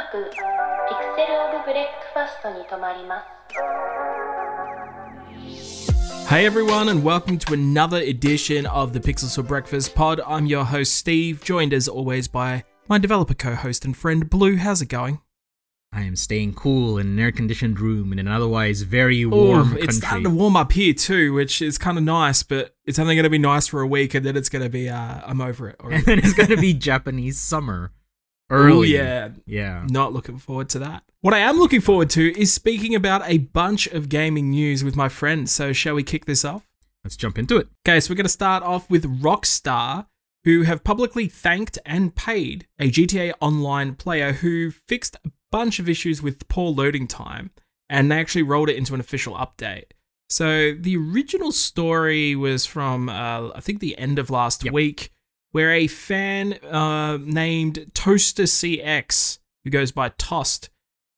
もなくピクセル・オブ・ブレックファストに停まります Hey everyone, and welcome to another edition of the Pixels for Breakfast pod. I'm your host Steve, joined as always by my developer co-host and friend Blue. How's it going? I am staying cool in an air-conditioned room in an otherwise very Oh, warm country. it's starting to warm up here too, which is kind of nice, but it's only going to be nice for a week, and then it's going to be uh, I'm over it. and already. then it's gonna be Japanese summer. Oh Early. yeah, Yeah. Not looking forward to that. What I am looking forward to is speaking about a bunch of gaming news with my friends. So, shall we kick this off? Let's jump into it. Okay, so we're going to start off with Rockstar, who have publicly thanked and paid a GTA Online player who fixed a bunch of issues with poor loading time, and they actually rolled it into an official update. So the original story was from, uh, I think, the end of last Yep. week, where a fan uh, named Toaster CX, who goes by Tost,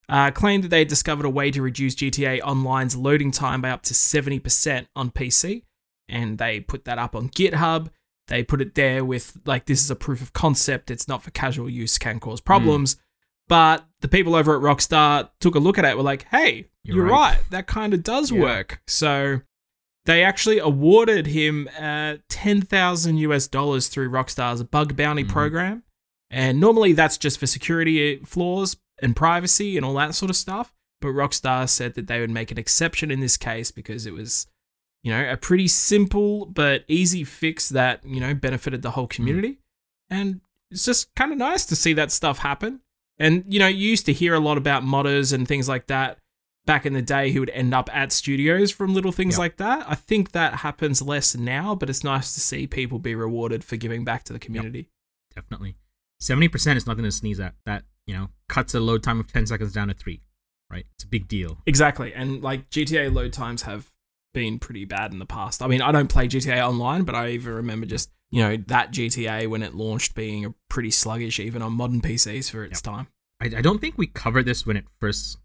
uh, claimed that they had discovered a way to reduce GTA Online's loading time by up to 70% on PC. And they put that up on GitHub. They put it there with, like, this is a proof of concept. It's not for casual use, can cause problems. But the people over at Rockstar took a look at it, were like, hey, you're, You're right. right. That kind of does Yeah. work. So they actually awarded him uh, 10,000 US dollars through Rockstar's bug bounty Mhm. program. And normally that's just for security flaws and privacy and all that sort of stuff. But Rockstar said that they would make an exception in this case because it was, you know, a pretty simple but easy fix that, you know, benefited the whole community. And it's just kind of nice to see that stuff happen. And, you know, you used to hear a lot about modders and things like that back in the day who would end up at studios from little things Yep. like that. I think that happens less now, but it's nice to see people be rewarded for giving back to the community. Definitely. Seventy percent is nothing to sneeze at. That, you know, cuts a load time of ten seconds down to three. Right? It's a big deal. Exactly. And like GTA load times have been pretty bad in the past. I mean, I don't play GTA online, but I even remember just, you know, that GTA when it launched being a pretty sluggish even on modern PCs for its time. I, I don't think we covered this when it first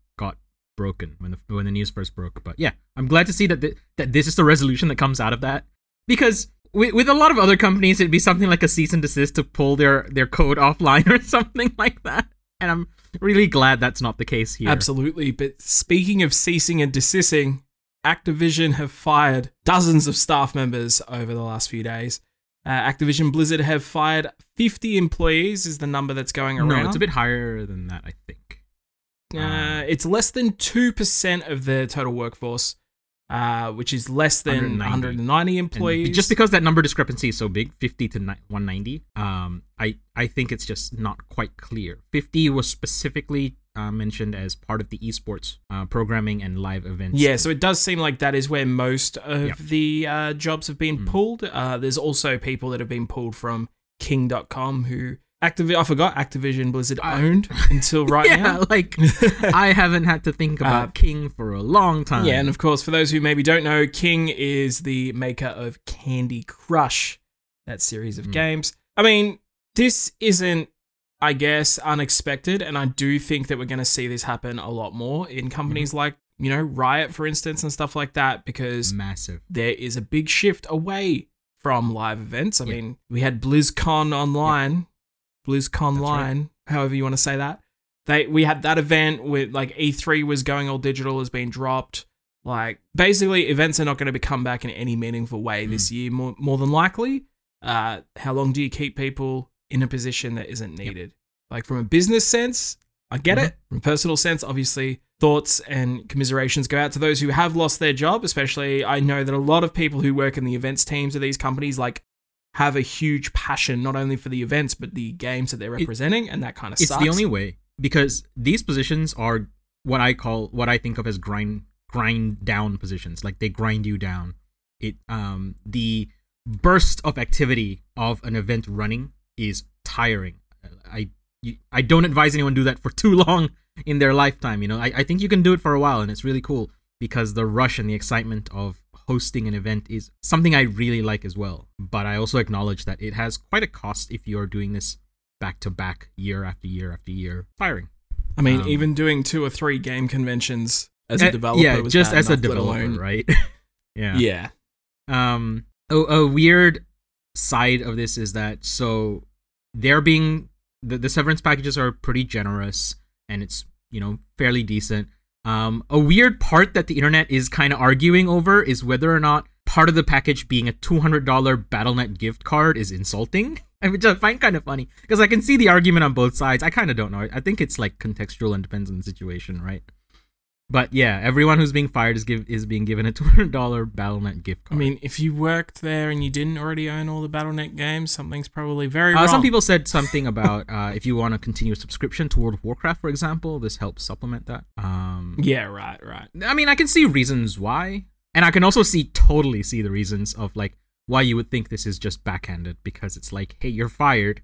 broken, when the when the news first broke. But yeah, I'm glad to see that th- that this is the resolution that comes out of that. Because with, with a lot of other companies, it'd be something like a cease and desist to pull their their code offline or something like that. And I'm really glad that's not the case here. Absolutely. But speaking of ceasing and desisting, Activision have fired dozens of staff members over the last few days. Uh, Activision Blizzard have fired 50 employees, is the number that's going around. No, it's a bit higher than that, I think. Uh, it's less than 2% of their total workforce, uh, which is less than 190. 190 And employees. just because that number discrepancy is so big, 50 to 190, um, I, I think it's just not quite clear. 50 was specifically uh, mentioned as part of the esports uh, programming and live events. Yeah, so it does seem like that is where most of Yep. the uh, jobs have been Mm. pulled. Uh, there's also people that have been pulled from King.com who Activ- I forgot Activision Blizzard I- owned until right yeah, now. like I haven't had to think about Uh, King for a long time. Yeah, and of course, for those who maybe don't know, King is the maker of Candy Crush, that series of Mm. games. I mean, this isn't, I guess, unexpected, and I do think that we're going to see this happen a lot more in companies like, you know, Riot, for instance, and stuff like that, because massive. there is a big shift away from live events. I Yeah. mean, we had BlizzCon online, BlizzCon That's right. Line, however you want to say that. They we had that event with like E3 was going all digital, has been dropped. Like basically, events are not going to come back in any meaningful way Hmm. this year. More more than likely. Uh, how long do you keep people in a position that isn't needed? Like from a business sense, I get Mhm. it. From a personal sense, obviously, thoughts and commiserations go out to those who have lost their job. Especially, I know that a lot of people who work in the events teams of these companies like have a huge passion not only for the events but the games that they're It- representing, and that kind of It's sucks. the only way because these positions are what I call what I think of as grind grind down positions. Like they grind you down. It um the burst of activity of an event running is tiring. I I don't advise anyone do that for too long in their lifetime. You know, I, I think you can do it for a while and it's really cool because the rush and the excitement of hosting an event is something I really like as well. But I also acknowledge that it has quite a cost if you're doing this back to back year after year after year. Tiring. I mean, Um, even doing two or three game conventions as Eh, a developer yeah, was just as a developer, right? yeah. Yeah. Um, a, a weird side of this is that so they're being the, the severance packages are pretty generous. and it's you know fairly decent. Um, a weird part that the internet is kind of arguing over is whether or not part of the package being a $200 BattleNet gift card is insulting. Which I find kind of funny because I can see the argument on both sides. I kind of don't know. I think it's like contextual and depends on the situation, right? But yeah, everyone who's being fired is give is being given a two hundred dollar BattleNet gift card. I mean, if you worked there and you didn't already own all the BattleNet games, something's probably very uh, wrong. some people said something about uh, if you want to continue a subscription to World of Warcraft, for example, this helps supplement that. Um, Yeah, right, right. I mean, I can see reasons why, and I can also see totally see the reasons of like why you would think this is just backhanded because it's like, hey, you're fired,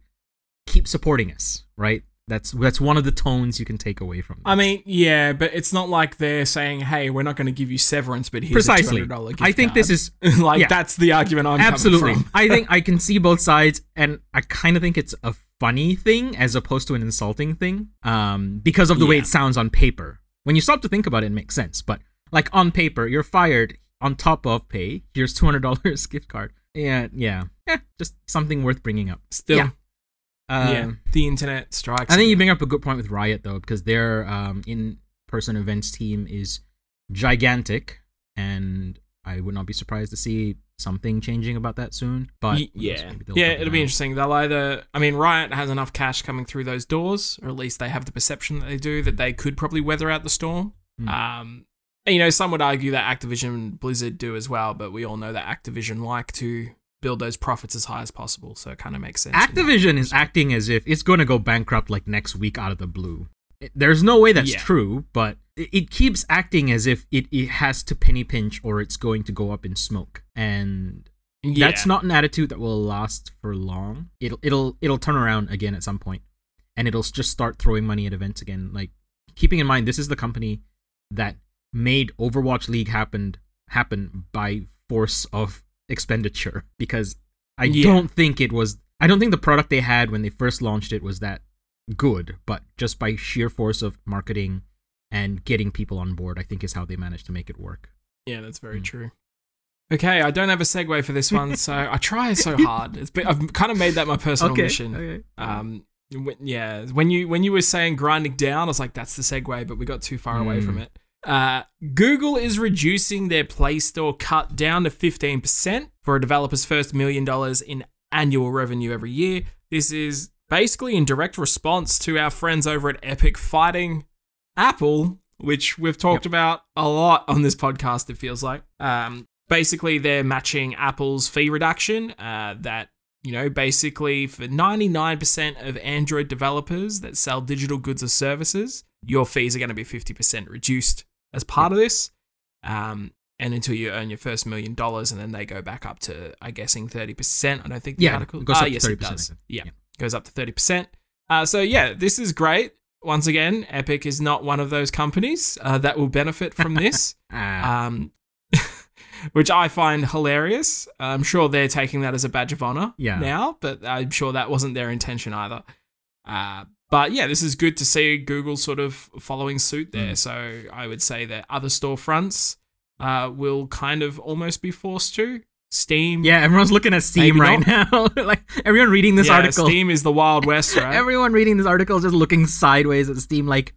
keep supporting us, right? That's that's one of the tones you can take away from. This. I mean, yeah, but it's not like they're saying, "Hey, we're not going to give you severance, but here's precisely. a $200 gift I think this is like yeah. that's the argument I'm absolutely. I think I can see both sides, and I kind of think it's a funny thing as opposed to an insulting thing, um, because of the way it sounds on paper. When you stop to think about it, it makes sense. But like on paper, you're fired on top of pay. Here's two hundred dollars gift card. Yeah, yeah, yeah. Just something worth bringing up. Still, Yeah. Yeah, Um, the internet strikes. I think you bring up a good point with Riot though, because their um, in-person events team is gigantic, and I would not be surprised to see something changing about that soon. But Y- yeah, yeah, it'll be interesting. They'll either, I mean, Riot has enough cash coming through those doors, or at least they have the perception that they do that they could probably weather out the storm. Hmm. Um, you know, some would argue that Activision and Blizzard do as well, but we all know that Activision like to build those profits as high as possible, so it kind of makes sense. Activision is acting as if it's going to go bankrupt like next week out of the blue. Eh, there's no way that's Yeah. true, but it, keeps acting as if it, it has to penny pinch or it's going to go up in smoke. And Yeah. that's not an attitude that will last for long. It'll it'll it'll turn around again at some point, and it'll just start throwing money at events again. Like keeping in mind, this is the company that made Overwatch League happen happen by force of expenditure. Because I Yeah. don't think it was. I don't think the product they had when they first launched it was that good, but just by sheer force of marketing and getting people on board, I think is how they managed to make it work. Yeah, that's very Hmm. true. Okay, I don't have a segue for this one, so I try so hard. It's been, I've kind of made that my personal mission. okay. Um, yeah, when you when you were saying grinding down, I was like, that's the segue, but we got too far away Mm. from it. Uh, Google is reducing their Play Store cut down to 15% for a developer's first million dollars in annual revenue every year. This is basically in direct response to our friends over at Epic fighting Apple, which we've talked about a lot on this podcast, it feels like. Um, basically, they're matching Apple's fee reduction uh, that you know, basically for 99% of Android developers that sell digital goods or services, your fees are going to be 50% reduced as part of this. Um, and until you earn your first million dollars, and then they go back up to, I guessing, 30%. I don't think the Yeah, article it goes Ah, up to yes, 30%, I does. Yeah, Yeah. goes up to 30%. Uh, so, yeah, this is great. Once again, Epic is not one of those companies uh, that will benefit from this Ah, um, which I find hilarious. I'm sure they're taking that as a badge of honor Yeah. now, but I'm sure that wasn't their intention either. Uh, but yeah, this is good to see Google sort of following suit there. Mm. So I would say that other storefronts uh, will kind of almost be forced to. Steam, yeah, everyone's looking at Steam right now. like everyone reading this yeah, article. Steam is the Wild West, right? Everyone reading this article is just looking sideways at Steam, like,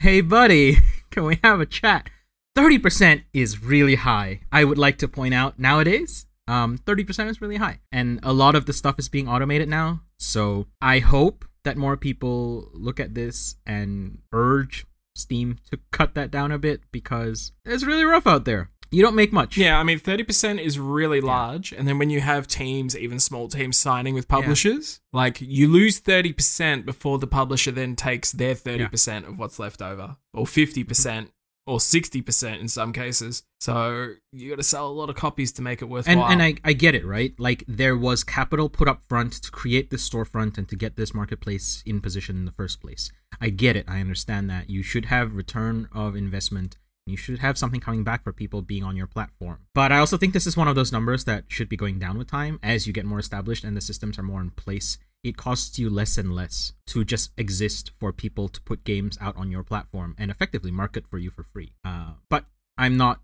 "Hey, buddy, can we have a chat?" Thirty percent is really high. I would like to point out nowadays, um, thirty percent is really high, and a lot of the stuff is being automated now. So I hope that more people look at this and urge Steam to cut that down a bit because it's really rough out there. You don't make much. Yeah, I mean, 30% is really large. And then when you have teams, even small teams, signing with publishers, like you lose 30% before the publisher then takes their 30% of what's left over, or 50%, or 60% in some cases. So you got to sell a lot of copies to make it and worthwhile. and I, I get it right? Like there was capital put up front to create this storefront and to get this marketplace in position in the first place. I get it. I understand that. You should have return of investment. You should have something coming back for people being on your platform. But i also think this is one of those numbers that should be going down with time. As you get more established and the systems are more in place it costs you less and less to just exist for people to put games out on your platform and effectively market for you for free uh, but i'm not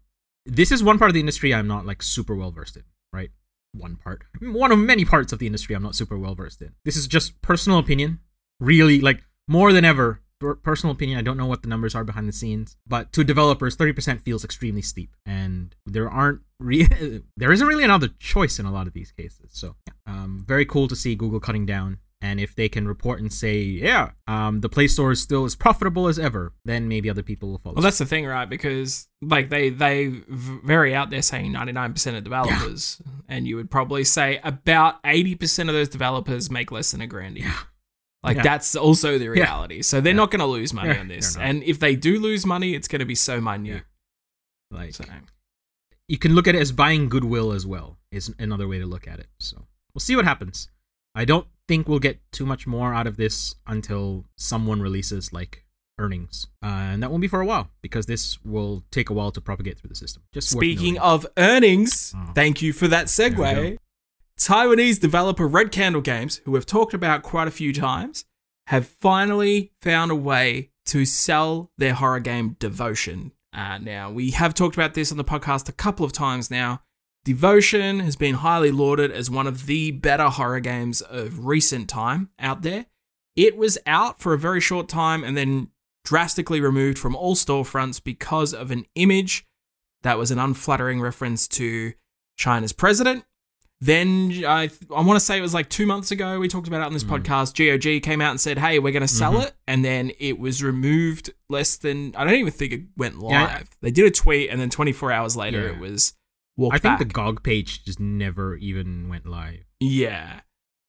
this is one part of the industry I'm not like super well versed in, right? One part. One of many parts of the industry I'm not super well versed in. This is just personal opinion. Really, like more than ever, personal opinion, I don't know what the numbers are behind the scenes, but to developers, 30% feels extremely steep, and there aren't re- there isn't really another choice in a lot of these cases. So, um, very cool to see Google cutting down. And if they can report and say, yeah, um, the Play Store is still as profitable as ever, then maybe other people will follow. Well, that's the thing, right? Because like they they very out there saying ninety nine percent of developers, and you would probably say about eighty percent of those developers make less than a grand Yeah. Like Yeah. that's also the reality. So they're Yeah. not going to lose money Yeah, on this, and if they do lose money, it's going to be so minute. like So you can look at it as buying goodwill as well is another way to look at it so we'll see what happens i don't think we'll get too much more out of this until someone releases like earnings uh, and that won't be for a while because this will take a while to propagate through the system just Speaking of earnings, Oh. thank you for that segue. Taiwanese developer Red Candle Games, who we've talked about quite a few times, have finally found a way to sell their horror game Devotion. Uh, now, we have talked about this on the podcast a couple of times now. Devotion has been highly lauded as one of the better horror games of recent time out there. It was out for a very short time and then drastically removed from all storefronts because of an image that was an unflattering reference to China's president. Then I I want to say it was like two months ago we talked about it on this Mm. podcast. GOG came out and said, "Hey, we're going to sell Mhm. it," and then it was removed less than I don't even think it went live. Yeah, they did a tweet, and then 24 hours later Yeah. it was walked i think back. the gog page just never even went live Yeah.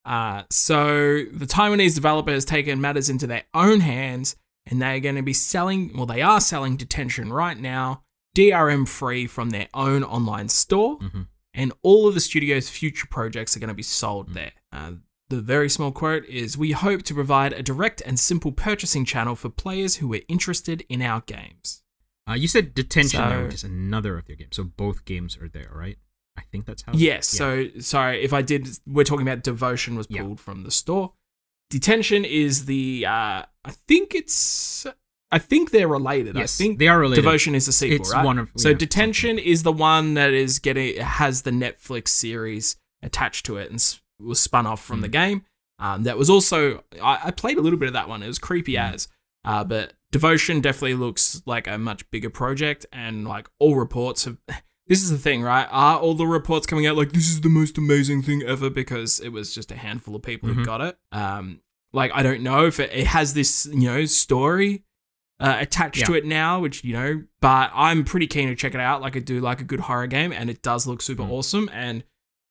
Uh, so the Taiwanese developer has taken matters into their own hands, and they're going to be selling. Well, they are selling detention right now, DRM free from their own online store, Mhm. And all of the studio's future projects are going to be sold there. Uh, the very small quote is We hope to provide a direct and simple purchasing channel for players who are interested in our games. uh, you said detention though, So- which is another of their games so both games are there right i think that's how Yes. Yeah. So sorry if I did. We're talking about devotion was Yeah. pulled from the store. Detention is the. Uh, I think it's. I think they're related. yes I think they are related devotion is a sequel, It's right? one of- so yeah, detention is the one that is getting has the Netflix series attached to it and was spun off from the Mm. game. Um, that was also I, I played a little bit of that one. It was creepy Mm. as. Uh, but devotion definitely looks like a much bigger project, and like all reports have. This is the thing, right? Are all the reports coming out like this is the most amazing thing ever because it was just a handful of people who Mhm. got it? Um, like I don't know if it, it has this you know story uh, attached to it now, which you know, but I'm pretty keen to check it out. Like I do like a good horror game, and it does look super Mm. awesome. And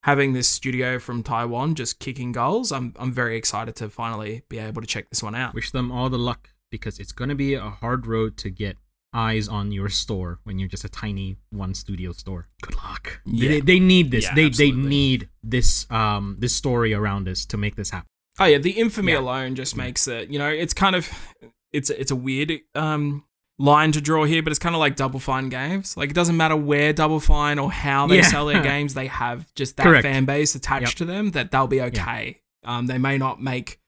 having this studio from Taiwan just kicking goals, I'm I'm very excited to finally be able to check this one out. Wish them all the luck because it's going to be a hard road to get eyes on your store when you're just a tiny one studio store. Good luck. Yeah. They, they need this. Yeah, they they need this um this story around this to make this happen. Oh yeah, the infamy Yeah. alone just makes it. You know, it's kind of it's it's a weird um line to draw here, but it's kind of like Double Fine games. Like it doesn't matter where Double Fine or how they Yeah. sell their games, they have just that Correct. fan base attached Yep. to them that they'll be okay. Um, they may not make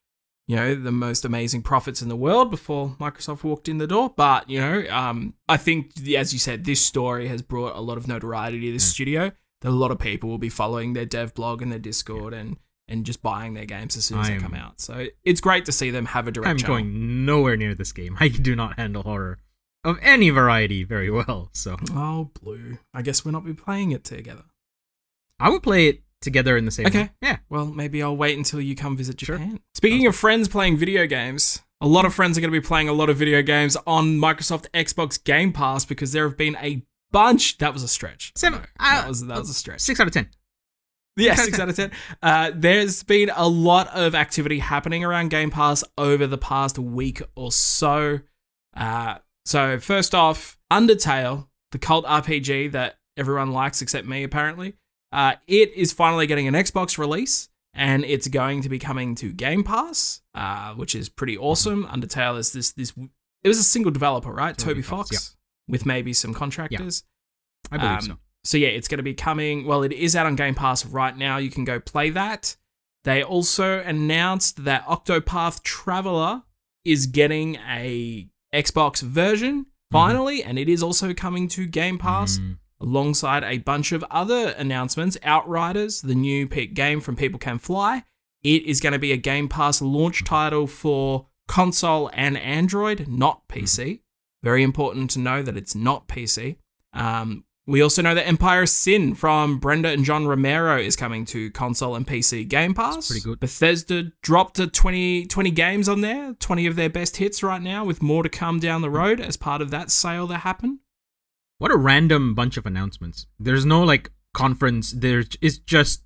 you know the most amazing profits in the world before Microsoft walked in the door, but you know, um, I think as you said, this story has brought a lot of notoriety to this Yeah. studio. That a lot of people will be following their dev blog and their Discord and and just buying their games as soon as they I'm- come out. So it's great to see them have a direct I'm channel. going nowhere near this game. I do not handle horror of any variety very well. So Oh, blue. I guess we'll not be playing it together. I will play it together in the same. Okay. way. Yeah. Well, maybe I'll wait until you come visit Sure. Japan. Speaking of friends playing video games, a lot of friends are going to be playing a lot of video games on Microsoft Xbox Game Pass because there have been a bunch. That was a stretch. Seven- No, uh, that was that was a stretch. Six out of ten. Yeah, Six out of ten. Uh, there's been a lot of activity happening around Game Pass over the past week or so. Uh, so first off, Undertale, the cult RPG that everyone likes except me, apparently. Uh, it is finally getting an Xbox release, and it's going to be coming to Game Pass, uh, which is pretty awesome. Undertale is this this. It was a single developer, right? Toby Toby Fox, Fox, with maybe some contractors. I believe Um, so. So yeah, it's going to be coming. Well, it is out on Game Pass right now. You can go play that. They also announced that Octopath Traveler is getting a Xbox version finally, and it is also coming to Game Pass Mm, alongside a bunch of other announcements. Outriders, the new game from People Can Fly, it is going to be a Game Pass launch title for console and Android, not PC. Very important to know that it's not PC. Um, we also know that Empire Sin from Brenda and John Romero is coming to console and PC Game Pass. pretty good. Bethesda dropped a 20, 20 games on there, 20 of their best hits right now, with more to come down the road as part of that sale that happened. What a random bunch of announcements. There's no like conference. There's it's just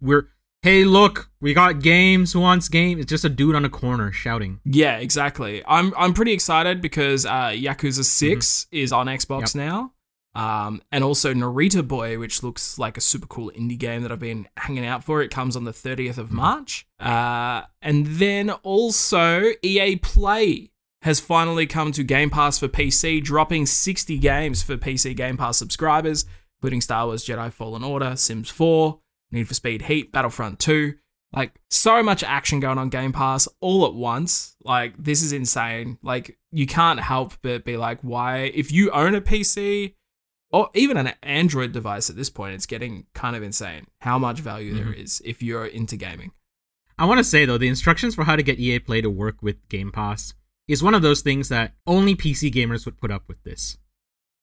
we're hey look we got games. Who wants game? It's just a dude on a corner shouting. Yeah, exactly. I'm I'm pretty excited because uh, Yakuza 6 is on Xbox now. Um, and also Narita Boy, which looks like a super cool indie game that I've been hanging out for. It comes on the 30th of March. Uh, and then also EA Play has finally come to Game Pass for PC, dropping 60 games for PC Game Pass subscribers, including Star Wars Jedi Fallen Order, Sims 4, Need for Speed Heat, Battlefront 2. Like, so much action going on Game Pass all at once. Like, this is insane. Like, you can't help but be like, why? If you own a PC, or even an Android device at this point, it's getting kind of insane how much value there mm-hmm. is if you're into gaming. I want to say though, the instructions for how to get EA Play to work with Game Pass is one of those things that only PC gamers would put up with this.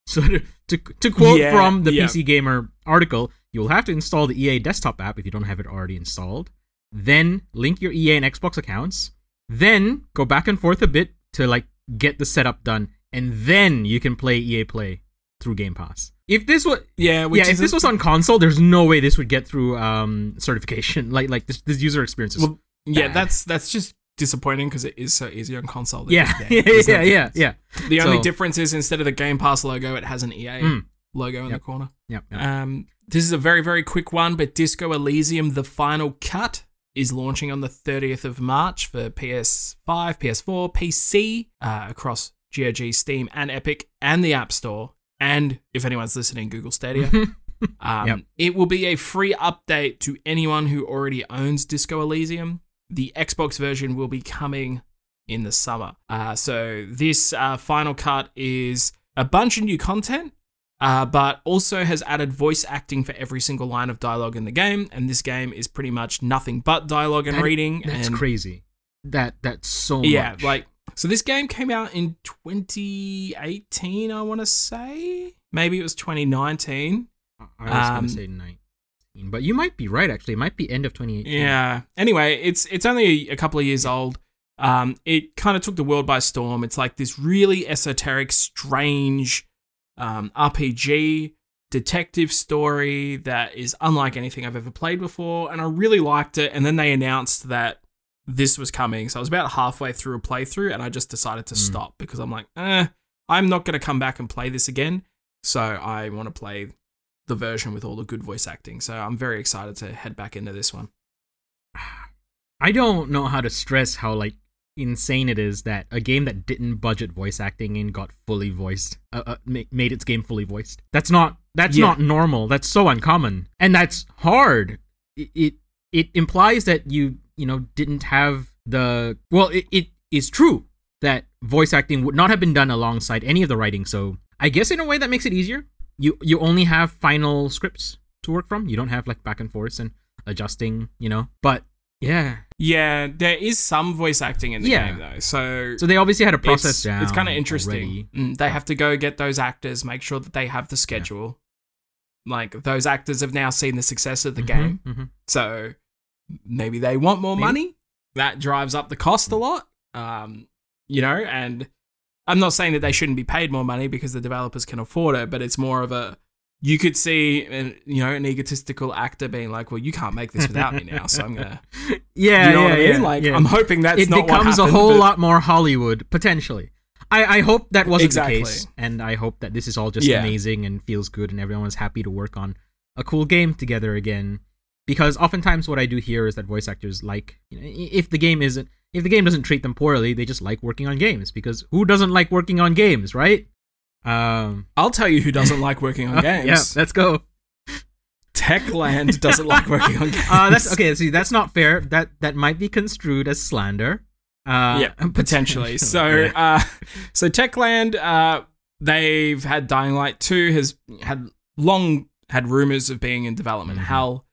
So to to, to quote Yeah, from the yeah. PC Gamer article, you'll have to install the EA desktop app if you don't have it already installed. Then link your EA and Xbox accounts. Then go back and forth a bit to like get the setup done, and then you can play EA Play through Game Pass. If this was Yeah, which yeah, if is this was on console, there's no way this would get through um certification. Like like this, this user experience is Well, yeah, that's that's just disappointing because it is so easy on console. yeah, yeah, there. There's no yeah, yeah, yeah. The only difference is instead of the Game Pass logo, it has an EA Mm. logo in the corner. Yep, yep. Um, this is a very very quick one, but Disco Elysium: The Final Cut is launching on the 30th of March for PS5, PS4, PC uh, across GOG, Steam, and Epic, and the App Store. And if anyone's listening, Google Stadia. Um, Yep. It will be a free update to anyone who already owns Disco Elysium. The Xbox version will be coming in the summer. Uh, so this uh, final cut is a bunch of new content, uh, but also has added voice acting for every single line of dialogue in the game. And this game is pretty much nothing but dialogue and That- reading. That's and craght That that's so yeah, much. like so this game came out in 2018, I want to say. Maybe it was 2019. I was um, say nineteen, but you might be right. Actually, it might be end of twenty eighteen. Yeah. Anyway, it's it's only a couple of years old. Um, it kind of took the world by storm. It's like this really esoteric, strange um, RPG detective story that is unlike anything I've ever played before, and I really liked it. And then they announced that this was coming, so I was about halfway through a playthrough, and I just decided to stop because I'm like, eh, I'm not going to come back and play this again. So I want to play the version with all the good voice acting. So I'm very excited to head back into this one. I don't know how to stress how like insane it is that a game that didn't budget voice acting in got fully voiced, uh, uh, made its game fully voiced. That's not that's Yeah. not normal. That's so uncommon, and that's hard. It, it it implies that you you know didn't have the well. It, it is true that voice acting would not have been done alongside any of the writing. So I guess in a way that makes it easier. You you only have final scripts to work from. You don't have like back and forth and adjusting. You know, but yeah. Yeah, there is some voice acting in the Yeah. game though. So, So they obviously had a process it's, down. it's kind of interesting. Mm, they have to go get those actors, make sure that they have the schedule. Like those actors have now seen the success of the Mhm, game, mhm. so maybe they want more Maybe. money. That drives up the cost a lot. Um, you know, and I'm not saying that they shouldn't be paid more money because the developers can afford it, but it's more of a you could see, an, you know, an egotistical actor being like, "Well, you can't make this without me now, so I'm gonna." Yeah, you know yeah, what I mean? yeah, like, yeah. I'm hoping that's it not becomes what a whole but- lot more Hollywood potentially. I, I hope that wasn't Exactly. the case, and I hope that this is all just Yeah. amazing and feels good, and everyone's happy to work on a cool game together again. Because oftentimes, what I do hear is that voice actors like, you know, if the game isn't, if the game doesn't treat them poorly, they just like working on games. Because who doesn't like working on games, right? Um, I'll tell you who doesn't like working on games. yeah, let's go. Techland doesn't like working on games. Uh, that's okay. See, that's not fair. That that might be construed as slander. Uh, yeah, potentially. So, Yeah. uh, so Techland, uh, they've had Dying Light Two has had long had rumors of being in development Mhm. hell,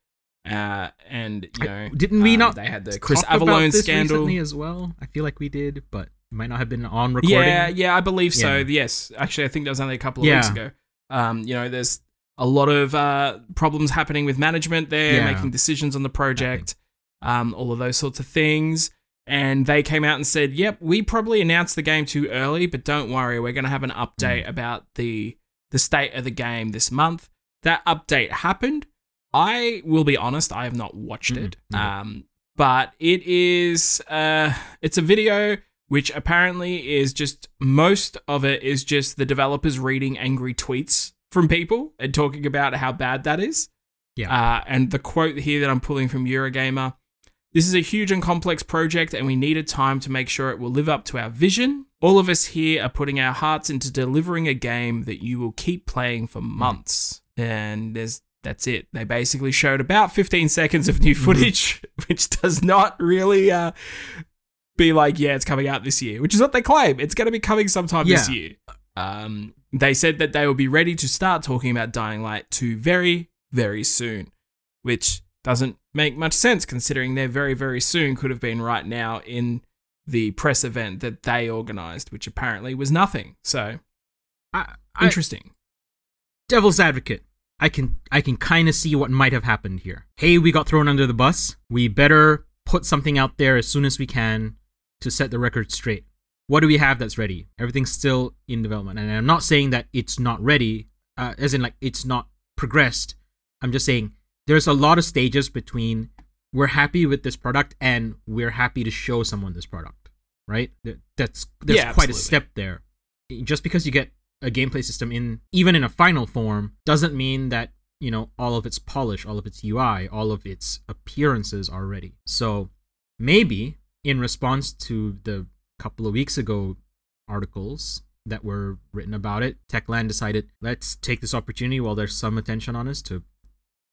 Uh, and you I- know, didn't we um, not They had the Chris Avellone scandal. recently as well. I feel like we did, but it might not have been on recording. Yeah, yeah, I believe so. Yeah. Yes, actually, I think that was only a couple of weeks ago. Um, you know, there's a lot of uh, problems happening with management there, Yeah. making decisions on the project, um, all of those sorts of things. And they came out and said, "Yep, we probably announced the game too early, but don't worry, we're going to have an update Mm. about the the state of the game this month." That update happened. I will be honest, I have not watched Mm-mm, it. Um, but it is uh, it's a video which apparently is just most of it is just the developers reading angry tweets from people and talking about how bad that is. Yeah. Uh, and the quote here that I'm pulling from Eurogamer this is a huge and complex project, and we needed time to make sure it will live up to our vision. All of us here are putting our hearts into delivering a game that you will keep playing for months. And there's that's it. They basically showed about 15 seconds of new footage, which does not really uh, be like, yeah, it's coming out this year, which is what they claim. It's going to be coming sometime this year. Um, they said that they will be ready to start talking about Dying Light 2 very, very soon, which doesn't make much sense considering their very, very soon could have been right now in the press event that they organized, which apparently was nothing. So I, I, interesting. devil's advocate. I can I can kind of see what might have happened here. Hey, we got thrown under the bus. We better put something out there as soon as we can to set the record straight. What do we have that's ready? Everything's still in development, and I'm not saying that it's not ready, uh, as in like it's not progressed. I'm just saying there's a lot of stages between we're happy with this product and we're happy to show someone this product, right? That's there's Yeah, quite a step there. Just because you get a gameplay system in even in a final form doesn't mean that you know all of its polish all of its ui all of its appearances are ready. So maybe in response to the couple of weeks ago articles that were written about it techland decided let's take this opportunity while there's some attention on us to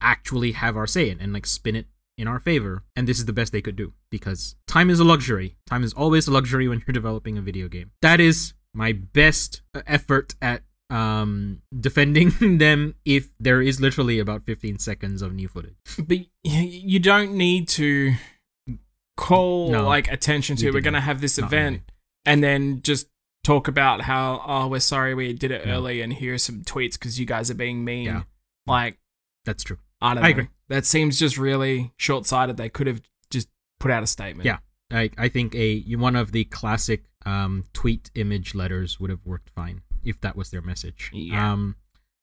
actually have our say in and like spin it in our favor. And this is the best they could do because time is a luxury. Time is always a luxury when you're developing a video game. That is my best effort at um defending them if there is literally about 15 seconds of new footage But you don't need to call No, like attention to we're going to have this Not event really. and then just talk about how oh we're sorry we did it No. early and here's some tweets because you guys are being mean. Yeah. Like that's true I don't know. I agree. That seems just really short sighted. They could have just put out a statement. Yeah. I, I think a one of the classic um, tweet image letters would have worked fine if that was their message. Yeah. Um,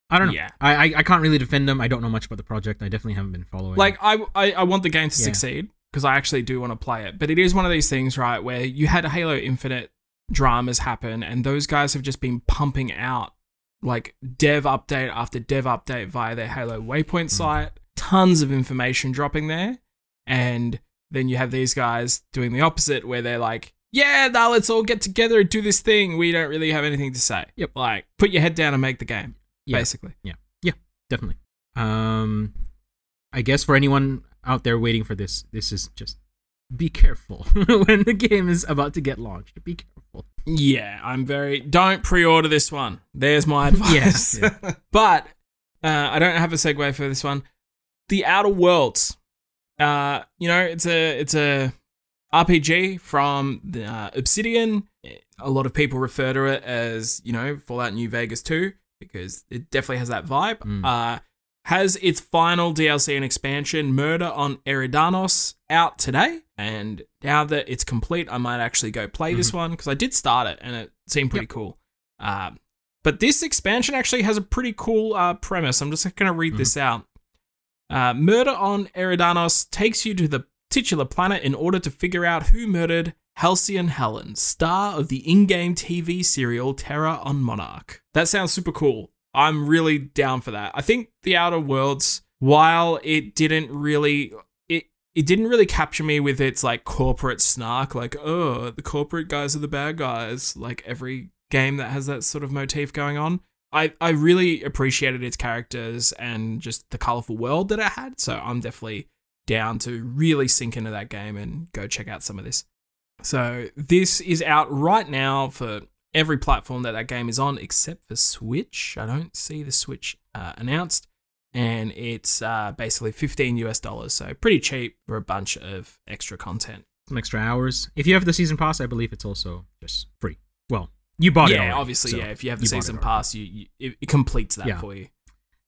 I don't know. Yeah. I, I I can't really defend them. I don't know much about the project. I definitely haven't been following. Like I, I, I want the game to Yeah. succeed because I actually do want to play it. But it is one of these things, right, where you had Halo Infinite dramas happen, and those guys have just been pumping out like dev update after dev update via their Halo Waypoint site, tons of information dropping there, and then you have these guys doing the opposite, where they're like. Yeah, now let's all get together and do this thing. We don't really have anything to say. Yep. Like, put your head down and make the game, Yeah. basically. Yeah. Yeah, definitely. Um, I guess for anyone out there waiting for this, this is just be careful when the game is about to get launched. Be careful. Yeah, I'm very. Don't pre-order this one. There's my advice. Yeah, but uh, I don't have a segue for this one. The Outer Worlds. Uh, you know, it's a it's a RPG from the, uh, Obsidian. A lot of people refer to it as you know Fallout New Vegas 2 because it definitely has that vibe. Mm. Uh, has its final DLC and expansion, Murder on Eridanos, out today. And now that it's complete, I might actually go play this one because I did start it and it seemed pretty Yep. cool. Um, but this expansion actually has a pretty cool uh, premise. I'm just going to read this out. Uh, Murder on Eridanos takes you to the titular planet in order to figure out who murdered Halcyon Helen, star of the in game TV serial Terror on Monarch. That sounds super cool. I'm really down for that. I think The Outer Worlds, while it didn't really. It, it didn't really capture me with its like corporate snark, like, oh, the corporate guys are the bad guys, like every game that has that sort of motif going on. I, I really appreciated its characters and just the colorful world that it had. So I'm definitely down to really sink into that game and go check out some of this. So this is out right now for every platform that that game is on except for Switch. I don't see the Switch uh, announced. and it's uh, basically 15 US dollars, so pretty cheap for a bunch of extra content. Some extra hours. If you have the season pass, I believe it's also just free. Well, you bought it. yeah, already, obviously, so yeah. If you have the you season pass, you, you it, it completes that Yeah. for you.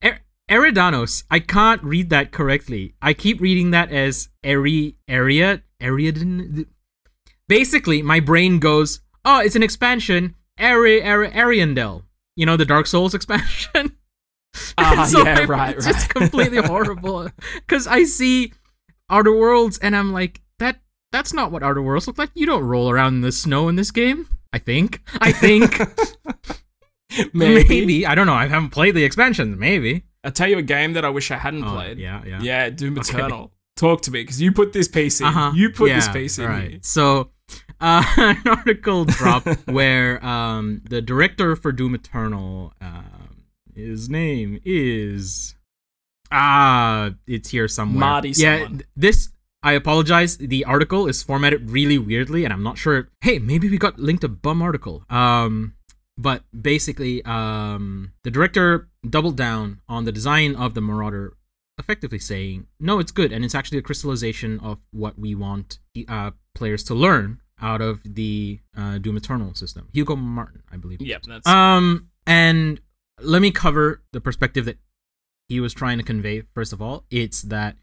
Er- Eridanos. I can't read that correctly. I keep reading that as Eri Area Ariadan. Basically, my brain goes, "Oh, it's an expansion, Ari Ari Ariandel. You know, the Dark Souls expansion." Ah, So yeah, I- right, It's just completely horrible because I see Outer Worlds and I'm like, that that's not what Outer Worlds look like. You don't roll around in the snow in this game. I think. I think. Maybe. maybe. I don't know. I haven't played the expansion. Maybe. I'll tell you a game that I wish I hadn't Oh, played. yeah, yeah. Yeah, Doom Okay. Eternal. Talk to me because you put this piece in. Uh-huh. You put Yeah, this piece in. right. here. So, uh, an article dropped where um, the director for Doom Eternal, um, his name is ah, it's here somewhere. Marty Yeah, someone. this. I apologize. The article is formatted really weirdly, and I'm not sure. Hey, maybe we got linked a bum article. Um, but basically, um, the director doubled down on the design of the Marauder effectively saying, no, it's good, and it's actually a crystallization of what we want uh, players to learn out of the uh, Doom Eternal system. Hugo Martin, I believe. Yep, that's Um, and let me cover the perspective that he was trying to convey. First of all, it's that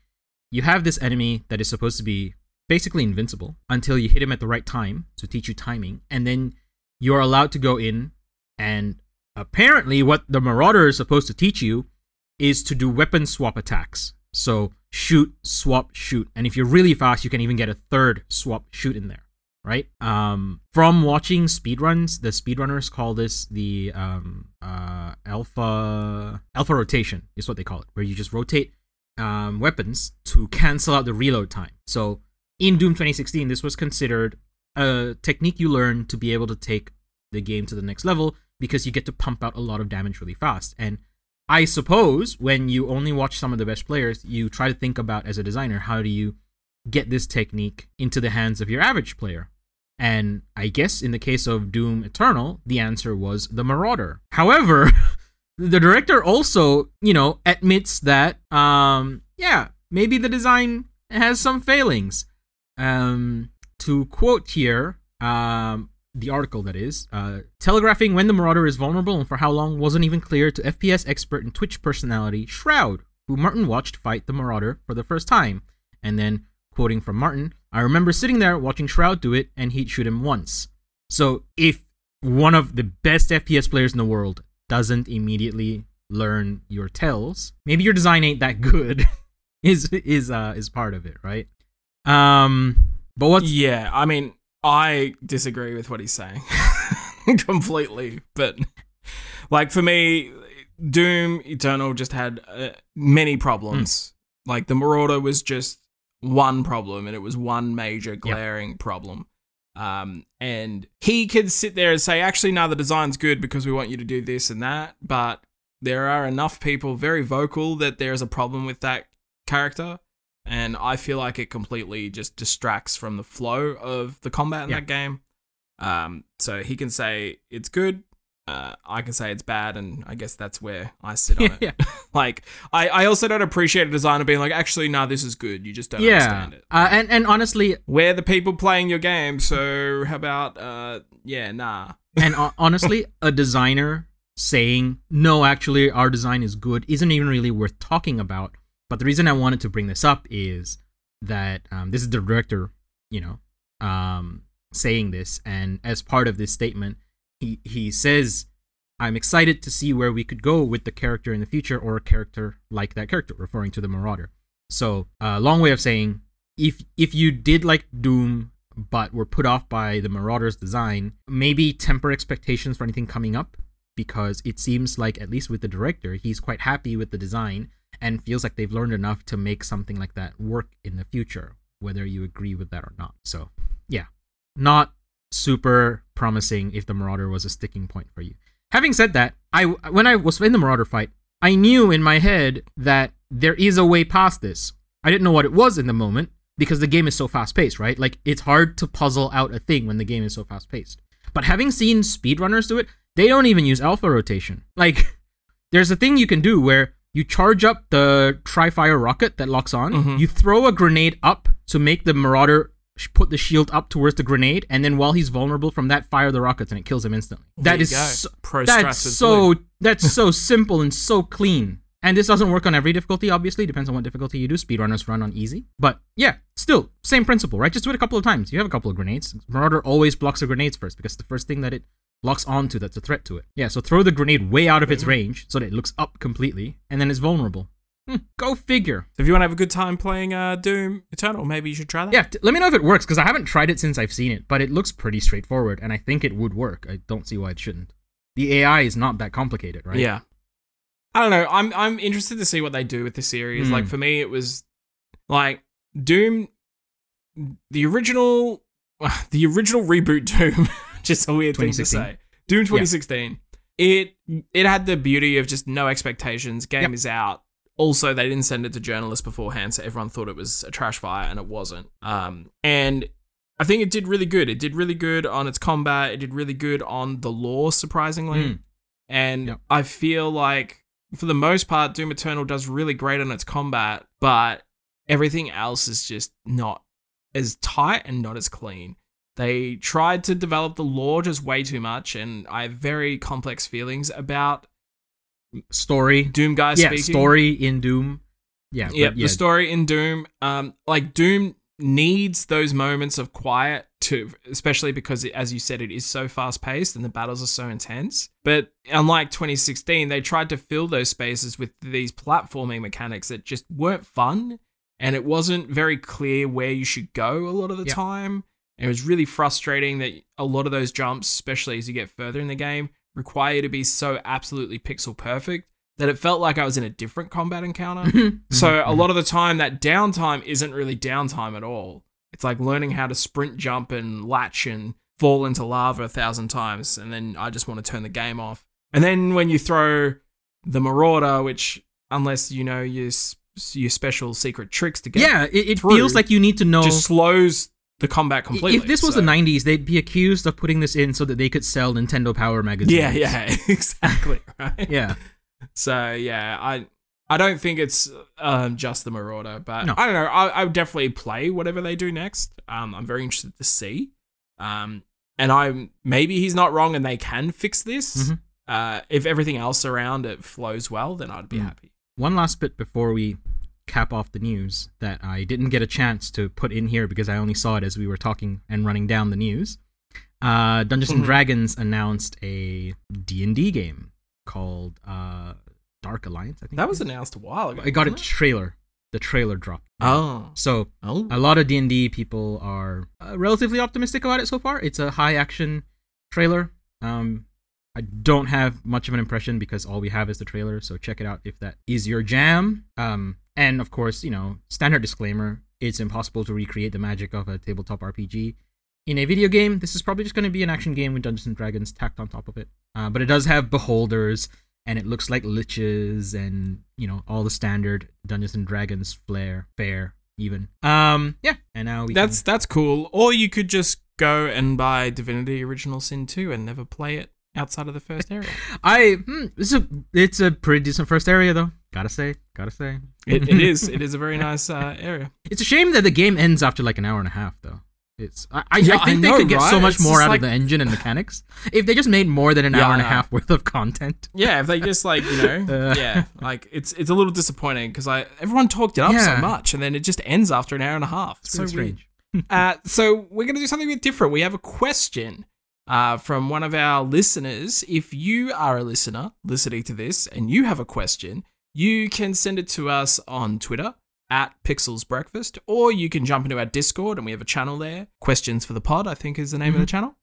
you have this enemy that is supposed to be basically invincible until you hit him at the right time to teach you timing, and then you're allowed to go in and apparently what the Marauder is supposed to teach you is to do weapon swap attacks. So shoot, swap, shoot, and if you're really fast, you can even get a third swap shoot in there right? Um, from watching speedruns, the speedrunners call this the um, uh, alpha alpha rotation is what they call it, where you just rotate um, weapons to cancel out the reload time. So in Doom 2016, this was considered a technique you learn to be able to take the game to the next level because you get to pump out a lot of damage really fast. And I suppose when you only watch some of the best players, you try to think about as a designer, how do you get this technique into the hands of your average player? And I guess in the case of Doom Eternal, the answer was the Marauder. However, the director also, you know, admits that, um, yeah, maybe the design has some failings. Um, to quote here, um, the article that is, uh, telegraphing when the Marauder is vulnerable and for how long wasn't even clear to FPS expert and Twitch personality Shroud, who Martin watched fight the Marauder for the first time. And then, quoting from Martin, I remember sitting there watching Shroud do it and he'd shoot him once. So if one of the best FPS players in the world doesn't immediately learn your tells, maybe your design ain't that good. is is uh is part of it, right? Um but what's yeah. I mean, I disagree with what he's saying completely, but like for me, Doom Eternal just had uh, many problems. Like the Marauder was just one problem, and it was one major glaring problem. Um, and he could sit there and say, actually, no, the design's good because we want you to do this and that. But there are enough people very vocal that there's a problem with that character. And I feel like it completely just distracts from the flow of the combat in Yeah. that game. Um, so he can say it's good. Uh, I can say it's bad, and I guess that's where I sit on it. Like, I, I also don't appreciate a designer being like, actually, no, this is good. You just don't yeah. understand it. Uh, and and honestly, We're the people playing your game, so how about, uh, yeah, nah. and ho- honestly, a designer saying no, actually, our design is good isn't even really worth talking about. But the reason I wanted to bring this up is that um, this is the director, you know, um, saying this, and as part of this statement, he he says, "I'm excited to see where we could go with the character in the future, or a character like that character," referring to the Marauder. So, a long way of saying, if if you did like Doom but were put off by the Marauder's design, maybe temper expectations for anything coming up because it seems like at least with the director, he's quite happy with the design and feels like they've learned enough to make something like that work in the future, whether you agree with that or not. So, yeah, not super promising if the Marauder was a sticking point for you. Having said that, I when I was in the Marauder fight, I knew in my head that there is a way past this. I didn't know what it was in the moment because the game is so fast paced, right? Like it's hard to puzzle out a thing when the game is so fast paced. But having seen speedrunners do it, they don't even use alpha rotation. Like there's a thing you can do where You charge up the Tri-Fire rocket that locks on. Mhm. You throw a grenade up to make the Marauder put the shield up towards the grenade, and then while he's vulnerable from that, fire the rockets and it kills him instantly. There That is so, that's so blue. that's so simple and so clean. And this doesn't work on every difficulty, obviously. Depends on what difficulty you do. Speedrunners run on easy. But yeah, still, same principle, right? Just do it a couple of times. You have a couple of grenades. Marauder always blocks the grenades first because the first thing that it locks onto that's a threat to it. Yeah, so throw the grenade way out of its mm-hmm. range so that it looks up completely, and then it's vulnerable. Hmm, go figure. So if you want to have a good time playing uh, Doom Eternal, maybe you should try that. Yeah, t- let me know if it works because I haven't tried it since I've seen it, but it looks pretty straightforward, and I think it would work. I don't see why it shouldn't. The AI is not that complicated, right? Yeah. I don't know. I'm I'm interested to see what they do with the series. Hmm. Like for me, it was like Doom, the original, the original reboot Doom. just a weird thing to 2016. say. Doom 2016. It it had the beauty of just no expectations. Game Yep. is out. Also, they didn't send it to journalists beforehand, so everyone thought it was a trash fire, and it wasn't. Um, and I think it did really good. It did really good on its combat. It did really good on the lore, surprisingly. Mm. And Yep. I feel like, for the most part, Doom Eternal does really great on its combat, but everything else is just not as tight and not as clean. They tried to develop the lore just way too much, and I have very complex feelings about Story. Doom guys yeah, speaking. story in Doom. Yeah, Yep, yeah, the story in Doom, um, like Doom needs those moments of quiet to, especially because, it, as you said, it is so fast paced and the battles are so intense. But unlike 2016, they tried to fill those spaces with these platforming mechanics that just weren't fun, and it wasn't very clear where you should go a lot of the Yep. time. It was really frustrating that a lot of those jumps, especially as you get further in the game, require you to be so absolutely pixel perfect that it felt like I was in a different combat encounter. So Mm-hmm. a lot of the time, that downtime isn't really downtime at all. It's like learning how to sprint, jump, and latch and fall into lava a thousand times, and then I just want to turn the game off. And then when you throw the Marauder, which unless you know your your special secret tricks to get, yeah, it, it feels like you need to know. just slows the combat completely. if this was So- the 90s, they'd be accused of putting this in so that they could sell Nintendo Power magazines. yeah, yeah, exactly, right. Yeah. So yeah, I I don't think it's um, just the Marauder, but No. I don't know. I, I would definitely play whatever they do next. Um, I'm very interested to see. Um, and I'm maybe he's not wrong, and they can fix this. Mhm. Uh, if everything else around it flows well, then I'd be Mm. happy. One last bit before we cap off the news that I didn't get a chance to put in here because I only saw it as we were talking and running down the news. Uh, Dungeons and Mhm. Dragons announced a D&D game called uh, Dark Alliance, I think. That was announced a while ago. I got a trailer. The trailer dropped. Oh, So oh, a lot of D&D people are uh, relatively optimistic about it so far. It's a high action trailer. Um I don't have much of an impression because all we have is the trailer, so check it out if that is your jam. Um and of course, you know, standard disclaimer, it's impossible to recreate the magic of a tabletop RPG in a video game. This is probably just going to be an action game with Dungeons and Dragons tacked on top of it. Uh, but it does have beholders and it looks like liches and you know all the standard Dungeons and Dragons flair, fair even. Um, yeah, and now we that's that's cool. Or you could just go and buy Divinity Original Sin 2 and never play it outside of the first area. I hmm, it's a it's a pretty decent first area though. Gotta say, gotta say, It, it is. It is a very nice uh, area. It's a shame that the game ends after like an hour and a half though. It's I, I, Yeah, I think I they could get so much It's more out like- of the engine and mechanics if they just made more than an Yeah, hour and a half worth of content. Yeah, if they just like you know, Uh. yeah, like it's it's a little disappointing because I everyone talked it up Yeah. so much, and then it just ends after an hour and a half. It's so really weird. strange. Uh, so we're gonna do something a bit different. We have a question uh, from one of our listeners. If you are a listener listening to this and you have a question, you can send it to us on Twitter at Pixels Breakfast, or you can jump into our Discord and we have a channel there. Questions for the Pod, I think, is the name of the channel.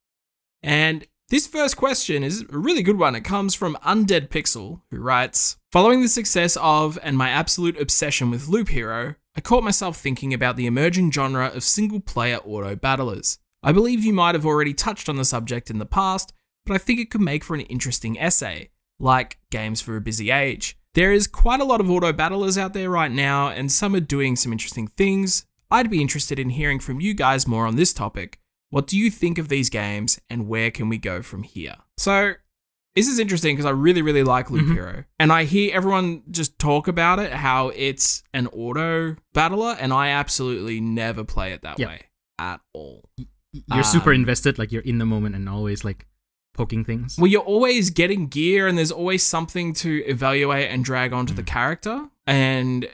And this first question is a really good one. It comes from Undead Pixel, who writes Following the success of and my absolute obsession with Loop Hero, I caught myself thinking about the emerging genre of single player auto battlers. I believe you might have already touched on the subject in the past, but I think it could make for an interesting essay, like Games for a Busy Age. There is quite a lot of auto battlers out there right now, and some are doing some interesting things. I'd be interested in hearing from you guys more on this topic. What do you think of these games, and where can we go from here? So, this is interesting because I really, really like Loop Mhm. Hero. And I hear everyone just talk about it, how it's an auto battler, and I absolutely never play it that Yep. way at all. You're super Um, invested, like you're in the moment and always like poking things. Well, you're always getting gear, and there's always something to evaluate and drag onto Mm. the character. And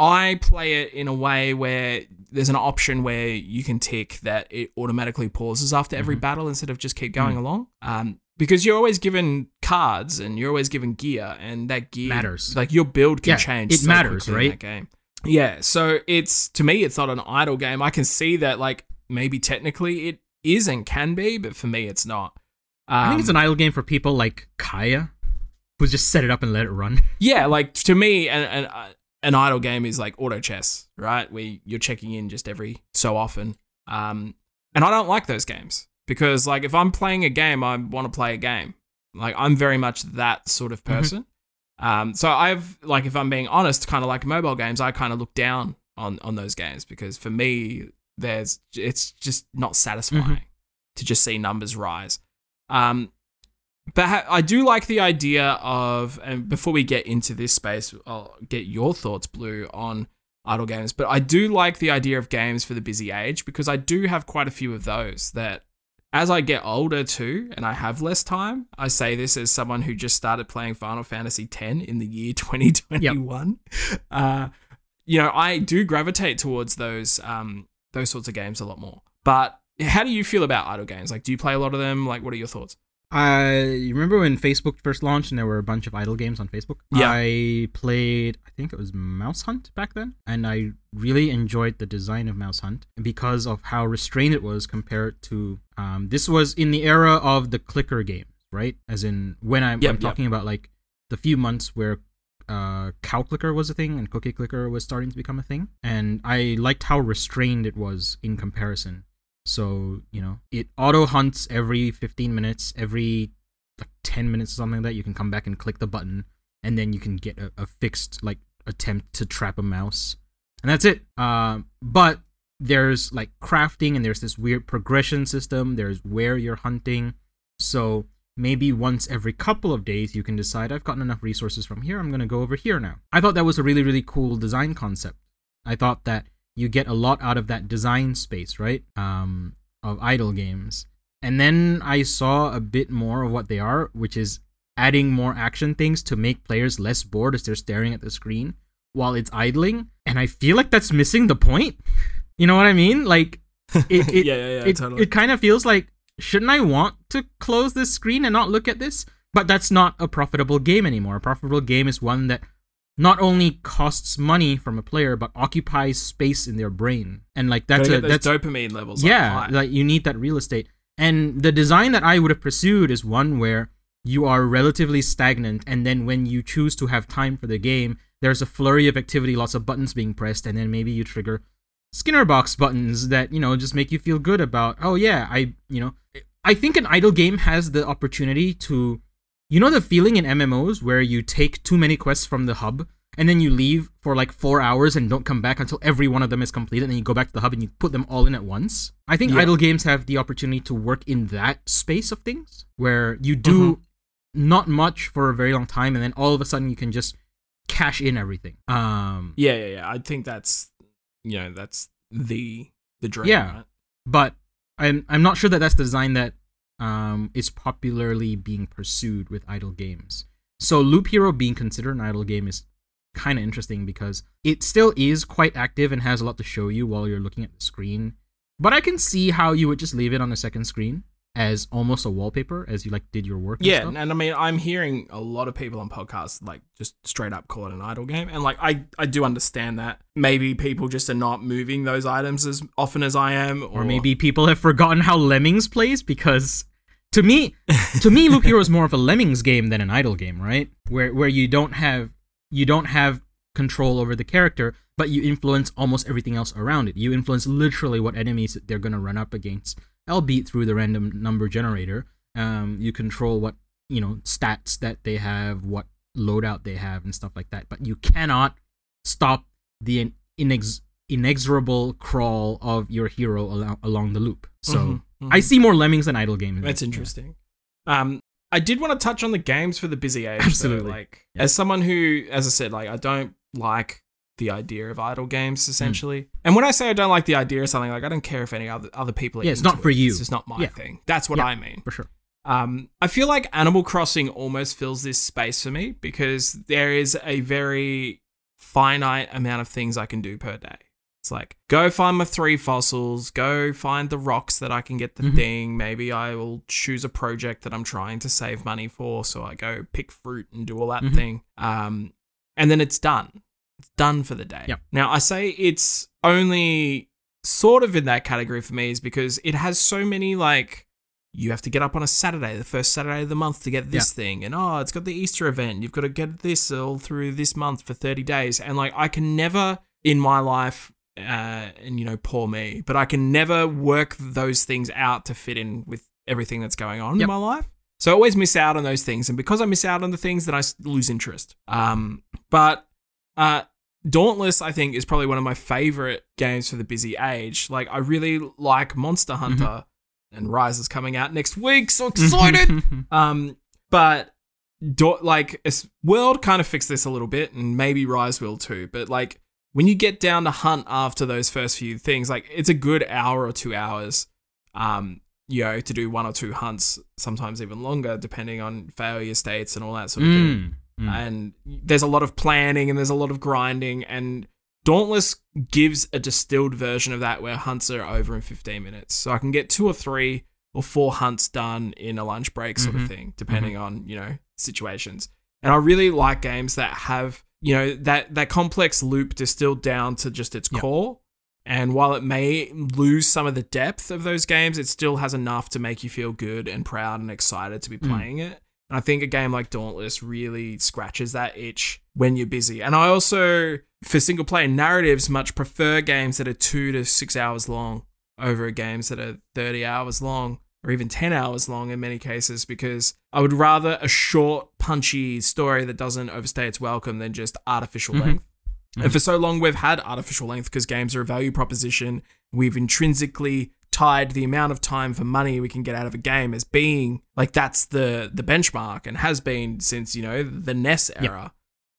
I play it in a way where there's an option where you can tick that it automatically pauses after every Mhm. battle instead of just keep going Mm. along. Um, because you're always given cards and you're always given gear, and that gear Matters. Like your build can Yeah, change. it so matters, right? that game. Yeah. So it's to me, it's not an idle game. I can see that, like maybe technically it is and can be, but for me, it's not. I think it's Um, an idle game for people like Kaya, who just set it up and let it run. Yeah, like to me, an, an, uh, an idle game is like auto chess, right? Where you're checking in just every so often. Um, and I don't like those games because, like, if I'm playing a game, I want to play a game. Like, I'm very much that sort of Mhm. person. Um, so I've like, if I'm being honest, kind of like mobile games, I kind of look down on on those games because for me, there's it's just not satisfying to just see numbers rise. Um, but ha- I do like the idea of, and before we get into this space, I'll get your thoughts, Blue, on idle games. But I do like the idea of games for the busy age because I do have quite a few of those that as I get older too, and I have less time, I say this as someone who just started playing Final Fantasy X in the year 2021. Uh, you know, I do gravitate towards those um, those sorts of games a lot more. But how do you feel about idle games? Like, do you play a lot of them? Like, what are your thoughts? I you remember when Facebook first launched and there were a bunch of idle games on Facebook? Yeah. I played I think it was Mouse Hunt back then, and I really enjoyed the design of Mouse Hunt because of how restrained it was compared to um this was in the era of the clicker games, right? As in when I'm, Yep, I'm yep. talking about like the few months where uh, cow clicker was a thing and cookie clicker was starting to become a thing, and I liked how restrained it was in comparison. So you know, it auto hunts every 15 minutes, every like 10 minutes or something like that. You can come back and click the button, and then you can get a, a fixed like attempt to trap a mouse, and that's it. Uh, but there's like crafting, and there's this weird progression system. There's where you're hunting, so maybe once every couple of days you can decide I've gotten enough resources from here. I'm gonna go over here now. I thought that was a really really cool design concept. I thought that you get a lot out of that design space, right? Um, of idle games. And then I saw a bit more of what they are, which is adding more action things to make players less bored as they're staring at the screen while it's idling. And I feel like that's missing the point. You know what I mean? Like, it, it, yeah, yeah, yeah, it, totally. it kind of feels like, shouldn't I want to close this screen and not look at this? But that's not a profitable game anymore. A profitable game is one that not only costs money from a player but occupies space in their brain and like that's a that's dopamine levels. yeah like you need that real estate and the design that i would have pursued is one where you are relatively stagnant and then when you choose to have time for the game there's a flurry of activity lots of buttons being pressed and then maybe you trigger skinner box buttons that you know just make you feel good about oh yeah i you know i think an idle game has the opportunity to you know the feeling in mmos where you take too many quests from the hub and then you leave for like four hours and don't come back until every one of them is completed and then you go back to the hub and you put them all in at once i think Yeah. idle games have the opportunity to work in that space of things where you do Mm-hmm. not much for a very long time and then all of a sudden you can just cash in everything um yeah, yeah, yeah. I think that's you know that's the the dream. Yeah. right? but I'm I'm not sure that that's the design that um is popularly being pursued with idle games. So Loop Hero being considered an idle game is kind of interesting because it still is quite active and has a lot to show you while you're looking at the screen. But I can see how you would just leave it on the second screen as almost a wallpaper as you like did your work. and Yeah, stuff. and I mean, I'm hearing a lot of people on podcasts like just straight up call it an idle game, and like I, I do understand that maybe people just are not moving those items as often as I am, or, or maybe people have forgotten how Lemmings plays because to me to me Loop Hero is more of a Lemmings game than an idle game, right? Where where you don't have you don't have control over the character, but you influence almost everything else around it. You influence literally what enemies they're gonna run up against, albeit through the random number generator. Um, you control what you know stats that they have, what loadout they have, and stuff like that. But you cannot stop the inex- inexorable crawl of your hero along, along the loop. So Mhm, mhm. I see more lemmings than idle games. That's interesting. Um, I did want to touch on the games for the busy age. though. Absolutely. Like, Yeah. as someone who, as I said, like I don't like the idea of idle Hmm. games essentially. And when I say I don't like the idea of something, like I don't care if any other other people. Are Yeah, it's not for it. you. It's just not my Yeah. thing. That's what Yeah. I mean. For sure. Um, I feel like Animal Crossing almost fills this space for me because there is a very finite amount of things I can do per day. It's like go find my three fossils, go find the rocks that I can get the Mhm. thing. Maybe I will choose a project that I'm trying to save money for, so I go pick fruit and do all that Mhm. thing. Um, and then it's done. It's done for the day. Yep. Now I say it's only sort of in that category for me is because it has so many like you have to get up on a Saturday, the first Saturday of the month to get this thing, and oh, it's got the Easter event. You've got to get this all through this month for 30 days. And like, I can never in my life, uh, and you know, poor me, but I can never work those things out to fit in with everything that's going on in my life. So I always miss out on those things. And because I miss out on the things, then I lose interest. Um, but uh, Dauntless, I think, is probably one of my favorite games for the busy age. Like, I really like Monster Hunter, and Rise is coming out next week. So excited! um, but do- like, World kind of fixed this a little bit, and maybe Rise will too. But like, when you get down to hunt after those first few things, like, it's a good hour or two hours. Um, you know, to do one or two hunts, sometimes even longer, depending on failure states and all that sort of thing Mm, mm. and there's a lot of planning and there's a lot of grinding and Dauntless gives a distilled version of that where hunts are over in 15 minutes. So I can get two or three or four hunts done in a lunch break sort Mhm. of thing, depending on, you know, situations. And I really like games that have, you know, that that complex loop distilled down to just its Yeah. core. And while it may lose some of the depth of those games, it still has enough to make you feel good and proud and excited to be Mm. playing it. And I think a game like Dauntless really scratches that itch when you're busy. And I also, for single player narratives, much prefer games that are two to six hours long over games that are 30 hours long or even 10 hours long in many cases because I would rather a short, punchy story that doesn't overstay its welcome than just artificial Mhm. length. Mhm. And for so long, we've had artificial length because games are a value proposition. We've intrinsically tied the amount of time for money we can get out of a game as being like that's the the benchmark and has been since you know the NES Yep. era.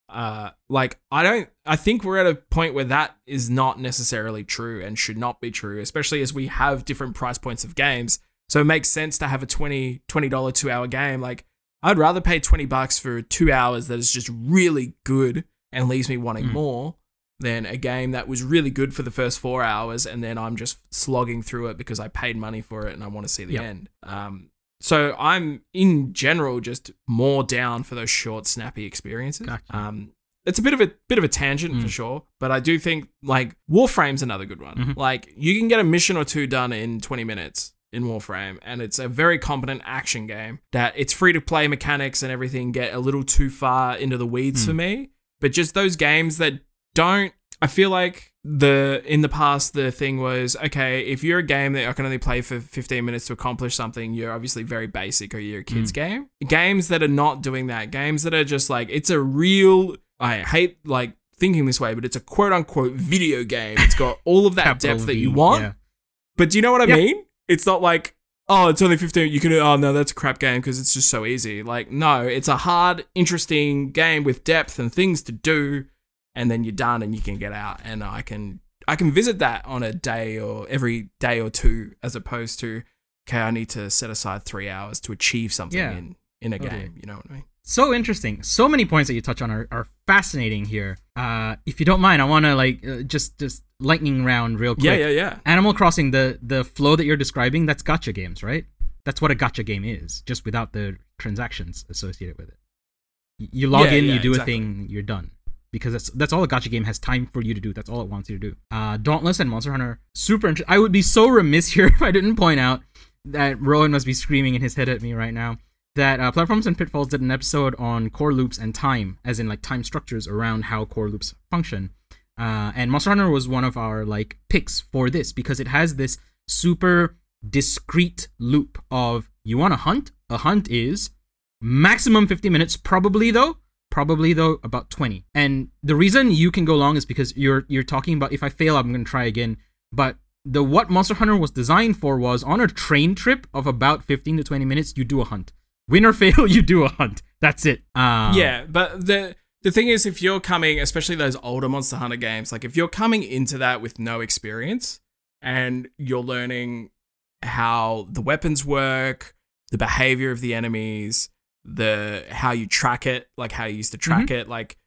Uh, like I don't, I think we're at a point where that is not necessarily true and should not be true, especially as we have different price points of games. So it makes sense to have a 20 dollar two hour game. Like I'd rather pay twenty bucks for two hours that is just really good and leaves me wanting Mm. more than a game that was really good for the first four hours and then I'm just slogging through it because I paid money for it and I want to see the Yep. end. Um, so I'm in general just more down for those short, snappy experiences. Gotcha. Um, it's a bit of a bit of a tangent for Mm. sure, but I do think like Warframe's another good one. Mhm. Like you can get a mission or two done in 20 minutes in Warframe, and it's a very competent action game that its free to play mechanics and everything get a little too far into the weeds Mm. for me. But just those games that don't, I feel like the in the past the thing was okay if you're a game that I can only play for 15 minutes to accomplish something you're obviously very basic or you're a kids hmm. game games that are not doing that games that are just like it's a real I hate like thinking this way but it's a quote unquote video game it's got all of that depth that you want yeah. but do you know what I Yeah. mean? It's not like, oh, it's only 15. You can, oh, no, that's a crap game because it's just so easy. Like, no, it's a hard, interesting game with depth and things to do. And then you're done and you can get out. And I can, I can visit that on a day or every day or two as opposed to, okay, I need to set aside three hours to achieve something Yeah. in, in a Totally. game. You know what I mean? so interesting so many points that you touch on are, are fascinating here uh if you don't mind i want to like uh, just just lightning round real quick Yeah, yeah, yeah. animal crossing the the flow that you're describing that's gacha games right that's what a gacha game is just without the transactions associated with it you log Yeah, in yeah, you do exactly. a thing you're done because that's that's all a gacha game has time for you to do. That's all it wants you to do. Uh dauntless and monster hunter super inter- i would be so remiss here if i didn't point out that rowan must be screaming in his head at me right now that uh, platforms and pitfalls did an episode on core loops and time as in like time structures around how core loops function. Uh, and monster hunter was one of our like picks for this because it has this super discrete loop of you want to hunt? A hunt is maximum 50 minutes probably though probably though about 20 and the reason you can go long is because you're you're talking about if i fail i'm going to try again but the what monster hunter was designed for was on a train trip of about 15 to 20 minutes you do a hunt win or fail, you do a hunt. That's it. Um, yeah, but the the thing is, if you're coming, especially those older Monster Hunter games, like if you're coming into that with no experience and you're learning how the weapons work, the behavior of the enemies, the how you track it, like how you used to track Mm-hmm. it, like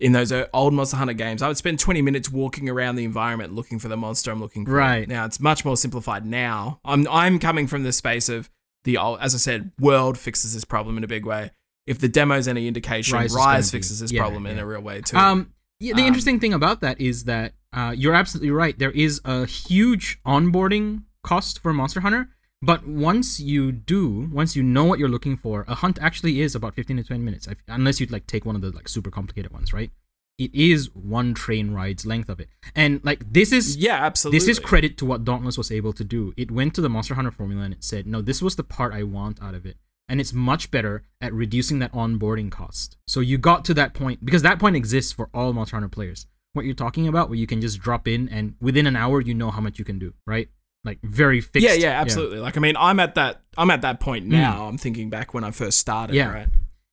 in those old Monster Hunter games, I would spend 20 minutes walking around the environment looking for the monster I'm looking for. Right. Now it's much more simplified now. I'm I'm coming from the space of the old as I said, world fixes this problem in a big way. If the demo's any indication, Rise Rise, is gonna be- fixes this yeah, problem in a real way too. Um, yeah, the Um, interesting thing about that is that uh, you're absolutely right. There is a huge onboarding cost for Monster Hunter, but once you do, once you know what you're looking for, a hunt actually is about 15 to 20 minutes, if- unless you'd like take one of the like super complicated ones, right? It is one train ride's length of it, and like this is yeah, absolutely. this is credit to what Dauntless was able to do. It went to the Monster Hunter formula and it said, no, this was the part I want out of it. And it's much better at reducing that onboarding cost. So you got to that point because that point exists for all Monster Hunter players. What you're talking about, where you can just drop in and within an hour you know how much you can do, right? Like very fixed. yeah, yeah, absolutely. Like I mean, I'm at that I'm at that point now. I'm thinking back when I first started, Mm. Yeah. right?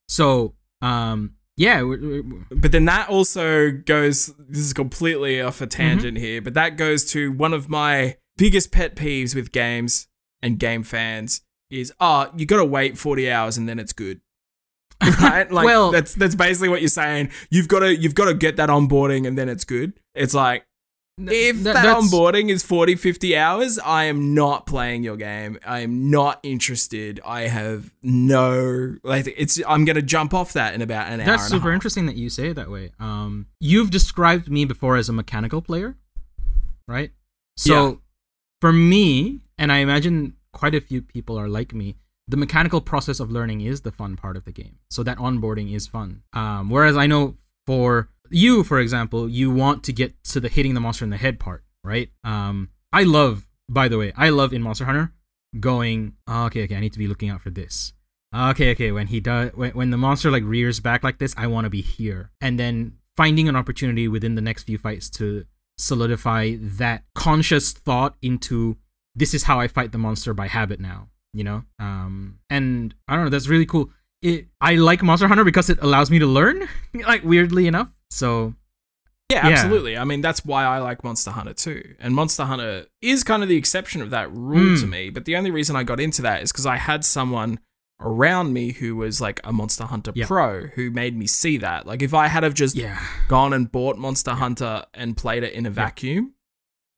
So, um, yeah, we- we- we- But then that also goes. This is completely off a Mm-hmm. tangent here, but that goes to one of my biggest pet peeves with games and game fans is oh you got to wait 40 hours and then it's good. right? Like Well- that's that's basically what you're saying. You've got to you've got to get that onboarding and then it's good. It's like if Th- that onboarding is 40 50 hours, I am not playing your game. I am not interested. I have no like it's I'm going to jump off that in about an hour That's and a super half. interesting that you say it that way. Um, you've described me before as a mechanical player, right? So Yeah. for me, and I imagine quite a few people are like me, the mechanical process of learning is the fun part of the game. So that onboarding is fun. Um, whereas I know for you, for example, you want to get to the hitting the monster in the head part, right? Um, I love, by the way, I love in Monster Hunter going, oh, okay, okay, I need to be looking out for this. Okay, okay, when he does, when, when the monster like rears back like this, I want to be here. And then finding an opportunity within the next few fights to solidify that conscious thought into this is how I fight the monster by habit now, you know? Um, and I don't know, that's really cool. It, I like Monster Hunter because it allows me to learn, like weirdly enough. So Yeah, Yeah. absolutely. I mean, that's why I like Monster Hunter too. And Monster Hunter is kind of the exception of that rule to Mm. me. But the only reason I got into that is because I had someone around me who was like a Monster Hunter Yeah. pro who made me see that. Like, if I had have just yeah, gone and bought Monster Hunter and played it in a vacuum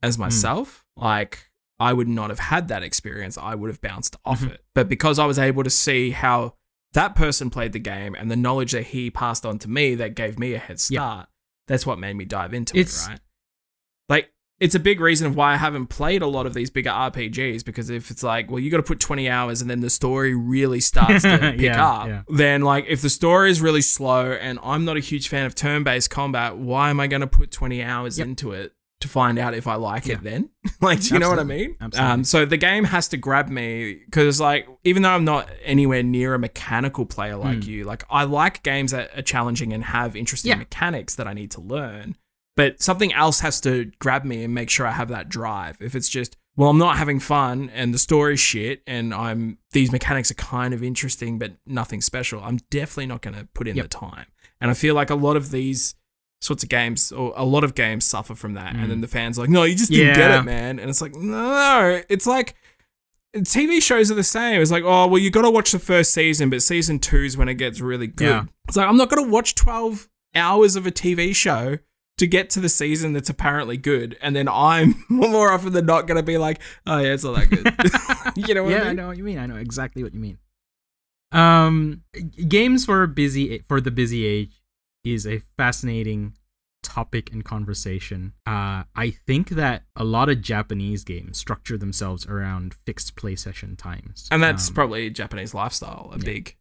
as myself, like I would not have had that experience. I would have bounced off Mhm. it. But because I was able to see how that person played the game and the knowledge that he passed on to me that gave me a head start, that's what made me dive into It's- it, right? Like it's a big reason of why I haven't played a lot of these bigger RPGs because if it's like, well, you got to put 20 hours and then the story really starts to pick Yeah, up, yeah. then like if the story is really slow and I'm not a huge fan of turn-based combat, why am I going to put 20 hours Yep. into it to find out if I like Yeah. it then? like, do you know what I mean? Absolutely. Um, so the game has to grab me because like even though I'm not anywhere near a mechanical player like Mm. you, like I like games that are challenging and have interesting Yeah. mechanics that I need to learn. But something else has to grab me and make sure I have that drive. If it's just, well, I'm not having fun and the story's shit and I'm these mechanics are kind of interesting but nothing special, I'm definitely not going to put in Yep. the time. And I feel like a lot of these sorts of games or a lot of games suffer from that. And then the fans are like, no, you just didn't get Mm. It, man. And it's like, no, it's like TV shows are the same. It's like, oh, well, you got to watch the first season, but season two is when it gets really good. Yeah. It's like, I'm not going to watch 12 hours of a TV show to get to the season that's apparently good. And then I'm more often than not going to be like, oh, yeah, it's not that good. you know what yeah, I I, mean? know what you mean. I know exactly what you mean. Um, games for busy for the busy age is a fascinating topic and conversation. Uh, I think that a lot of Japanese games structure themselves around fixed play session times, And that's Um, probably Japanese lifestyle, a yeah. big,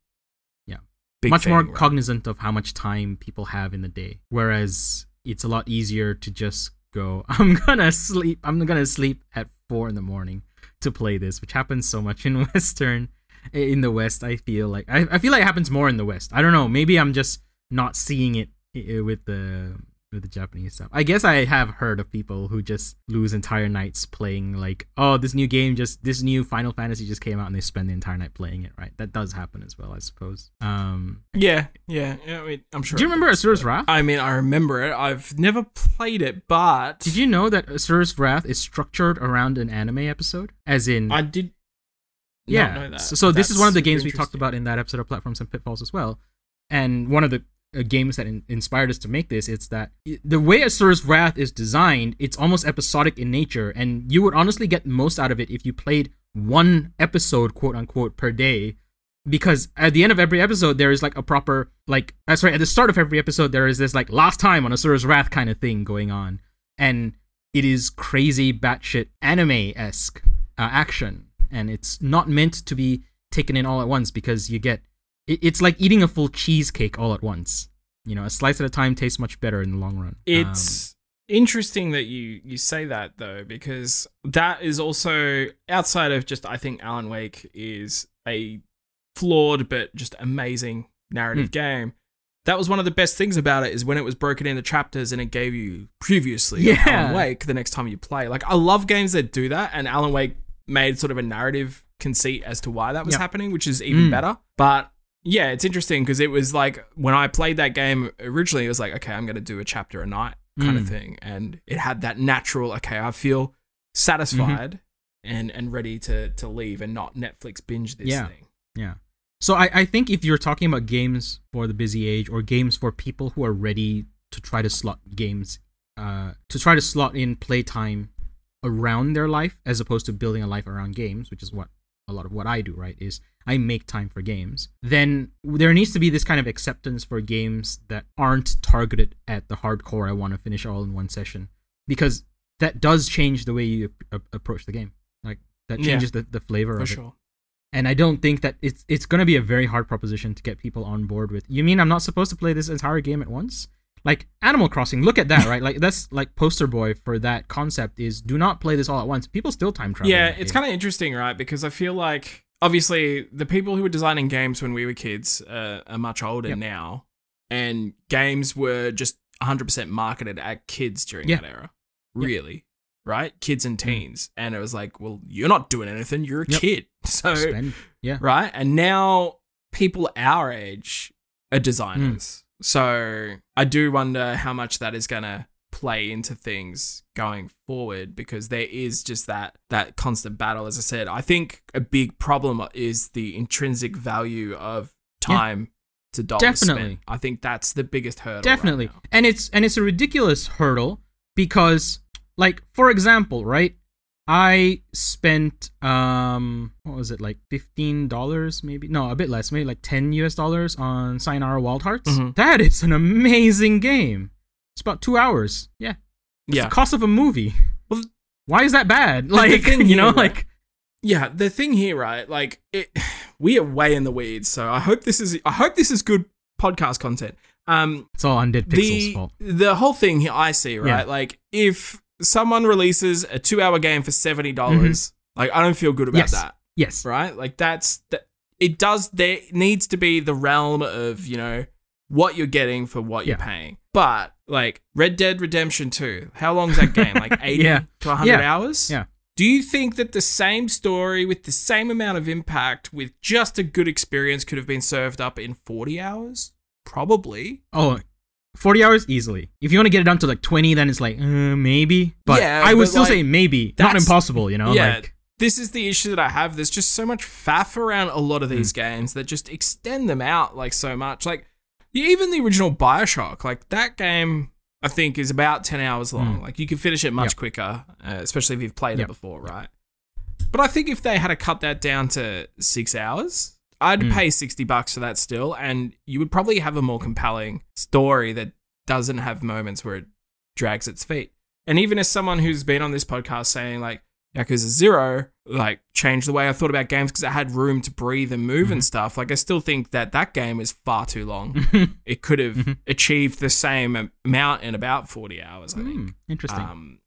Yeah. big much more right? cognizant of how much time people have in the day. Whereas it's a lot easier to just go, I'm gonna sleep. I'm gonna sleep at four in the morning to play this, which happens so much in Western. In the West, I feel like I, I feel like it happens more in the West. I don't know. Maybe I'm just not seeing it with the with the Japanese stuff. I guess I have heard of people who just lose entire nights playing like, oh, this new game just this new Final Fantasy just came out and they spend the entire night playing it, right? That does happen as well, I suppose. Um Yeah, yeah. yeah I mean, I'm sure. Do you remember does, Asura's Wrath? I mean, I remember it. I've never played it, but Did you know that Asura's Wrath is structured around an anime episode? As in I did. yeah. know that. So, so this is one of the games we talked about in that episode of Platforms and Pitfalls as well. And one of the games that in- inspired us to make this, it's that the way Asura's Wrath is designed, it's almost episodic in nature, and you would honestly get most out of it if you played one episode, quote unquote, per day. Because at the end of every episode, there is like a proper like uh, sorry, at the start of every episode, there is this like last time on Asura's Wrath kind of thing going on, and it is crazy batshit anime esque uh, action, and it's not meant to be taken in all at once because you get it's like eating a full cheesecake all at once. You know, a slice at a time tastes much better in the long run. Um, It's interesting that you you say that though, because that is also outside of just I think Alan Wake is a flawed but just amazing narrative Hmm. game. That was one of the best things about it is when it was broken into chapters and it gave you previously Yeah. Alan Wake the next time you play. Like I love games that do that, and Alan Wake made sort of a narrative conceit as to why that was Yep. happening, which is even Mm. better. But yeah, it's interesting because it was like when I played that game originally, it was like, okay, I'm going to do a chapter a night kind of Mm. thing. And it had that natural, okay, I feel satisfied and, and ready to, to leave and not Netflix binge this Yeah. thing. Yeah. So I, I think if you're talking about games for the busy age or games for people who are ready to try to slot games, uh, to try to slot in playtime around their life as opposed to building a life around games, which is what a lot of what I do, right? Is I make time for games. Then there needs to be this kind of acceptance for games that aren't targeted at the hardcore. I want to finish all in one session because that does change the way you a- approach the game. Like that Yeah. changes the, the flavor For of it sure. and I don't think that it's it's going to be a very hard proposition to get people on board with. You mean I'm not supposed to play this entire game at once? Like Animal Crossing, look at that, right? Like that's like poster boy for that concept is do not play this all at once. People still time travel. Yeah, it's kind of interesting, right? Because I feel like obviously the people who were designing games when we were kids uh, are much older Yep. now, and games were just 100% marketed at kids during Yeah. that era. Yep. Really, right? Kids and teens, and it was like, well, you're not doing anything. You're a Yep. kid, so spend. Yeah. right. And now people our age are designers, Hmm. so I do wonder how much that is gonna play into things going forward because there is just that that constant battle as i said i think a big problem is the intrinsic value of Yeah. time to dollars Definitely. spent. i think that's the biggest hurdle Definitely. now. and it's and it's a ridiculous hurdle because like for example, right? I spent um what was it like fifteen dollars maybe no a bit less maybe like ten US dollars on Sayonara Wild Hearts. Mhm. That is an amazing game. It's about two hours. Yeah, it's yeah the cost of a movie. Well, Why is that bad? Like you know, right? like yeah the thing here right like it we are way in the weeds so i hope this is i hope this is good podcast content um it's all Undead Pixel's the fault. the whole thing here I see right Yeah. like if someone releases a two hour game for seventy dollars like I don't feel good about Mm-hmm. Yes. that Yes. right like that's that it does there needs to be the realm of you know what you're getting for what you're paying but like Red Dead Redemption 2 how long's that game like 80 Yeah. to 100 Yeah. hours Yeah. do you think that the same story with the same amount of impact with just a good experience could have been served up in 40 hours probably Oh, 40 hours easily. If you want to get it down to like 20, then it's like, uh, maybe. But Yeah, I would still like, say maybe. Not impossible, you know? yeah, Like, this is the issue that I have. There's just so much faff around a lot of these games that just extend them out like so much. Like yeah, even the original Bioshock, like that game, I think is about ten hours long. Mm. Like you can finish it much Yep. quicker, uh, especially if you've played Yep. it before, right? But I think if they had to cut that down to six hours, I'd Mm. pay sixty bucks for that still, and you would probably have a more compelling story that doesn't have moments where it drags its feet. And even as someone who's been on this podcast saying like Yakuza Zero, like changed the way I thought about games because it had room to breathe and move Mm-hmm. and stuff. Like I still think that that game is far too long. it could have Mhm. achieved the same amount in about forty hours. I think. Hmm, interesting. Um,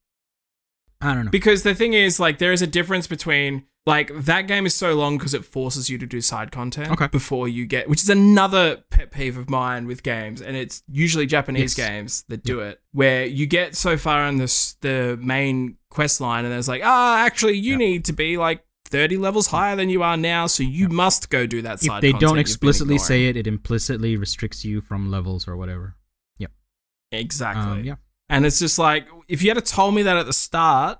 I don't know. Because the thing is, like, there is a difference between like that game is so long because it forces you to do side content Okay. before you get, which is another pet peeve of mine with games, and it's usually Japanese Yes. games that do it, where you get so far in this the main quest line, and there's like, ah, actually, you Yeah. need to be like. 30 levels higher than you are now, so you must go do that side if they don't explicitly say it, it implicitly restricts you from levels or whatever. Yep. Exactly. Um, yeah. And it's just like, if you had told me that at the start,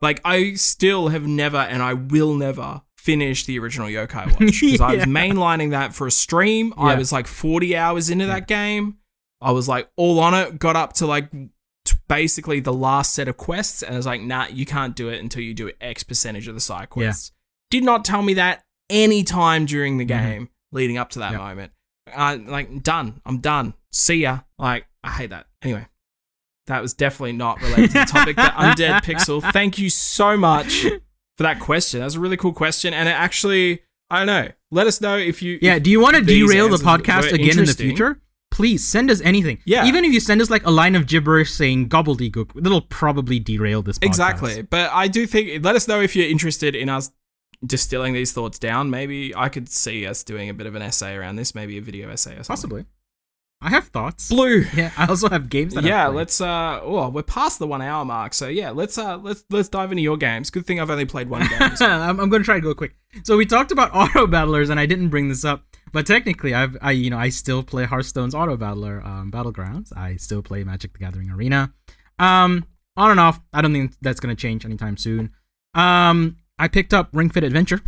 like I still have never and I will never finish the original Yokai Watch because I was mainlining that for a stream. I was like 40 hours into that game. I was like all on it, got up to like t- basically the last set of quests, and I was like, nah, you can't do it until you do X percentage of the side Yeah. quests. Did not tell me that any time during the Mhm. game leading up to that Yeah. moment. Uh, like, done. I'm done. See ya. Like, I hate that. Anyway, that was definitely not related to the topic. But Undead Pixel, thank you so much for that question. That was a really cool question. And it actually, I don't know. Let us know if you. Yeah, do you want to derail the podcast again in the future? Please send us anything. Yeah. Even if you send us like a line of gibberish saying gobbledygook, that'll probably derail this podcast. Exactly. But I do think, let us know if you're interested in us distilling these thoughts down. Maybe I could see us doing a bit of an essay around this, maybe a video essay or something. Possibly. I have thoughts. Blue. Yeah, I also have games that yeah, let's uh oh, we're past the 1 hour mark. So yeah, let's uh let's let's dive into your games. Good thing I've only played one game. so- I'm, I'm going to try to go quick. So we talked about auto battlers, and I didn't bring this up, but technically, I've I you know I still play Hearthstone's auto battler um, battlegrounds. I still play Magic: The Gathering Arena. Um, on and off. I don't think that's going to change anytime soon. Um, I picked up Ring Fit Adventure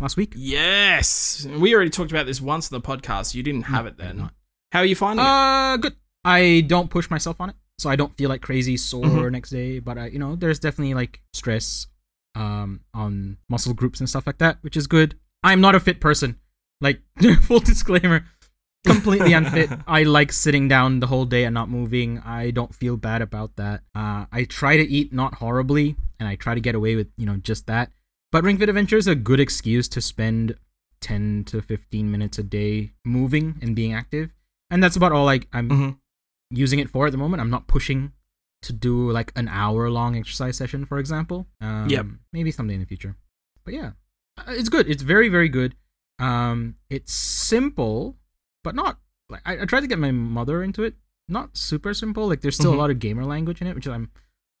last week. yes. We already talked about this once in the podcast. You didn't have it I did then. How are you finding it? Uh, good. I don't push myself on it, so I don't feel like crazy sore Mhm. next day. But uh, you know, there's definitely like stress, um, on muscle groups and stuff like that, which is good. I'm not a fit person. Like full disclaimer, completely unfit. I like sitting down the whole day and not moving. I don't feel bad about that. Uh, I try to eat not horribly, and I try to get away with you know just that. But Ring Fit Adventure is a good excuse to spend 10 to 15 minutes a day moving and being active. And that's about all like I'm Mhm. using it for at the moment. I'm not pushing to do like an hour long exercise session, for example. Um, Yep. Maybe someday in the future. But yeah, uh, it's good. It's very, very good. Um, it's simple, but not like I, I tried to get my mother into it. Not super simple. Like there's still Mhm. a lot of gamer language in it, which I'm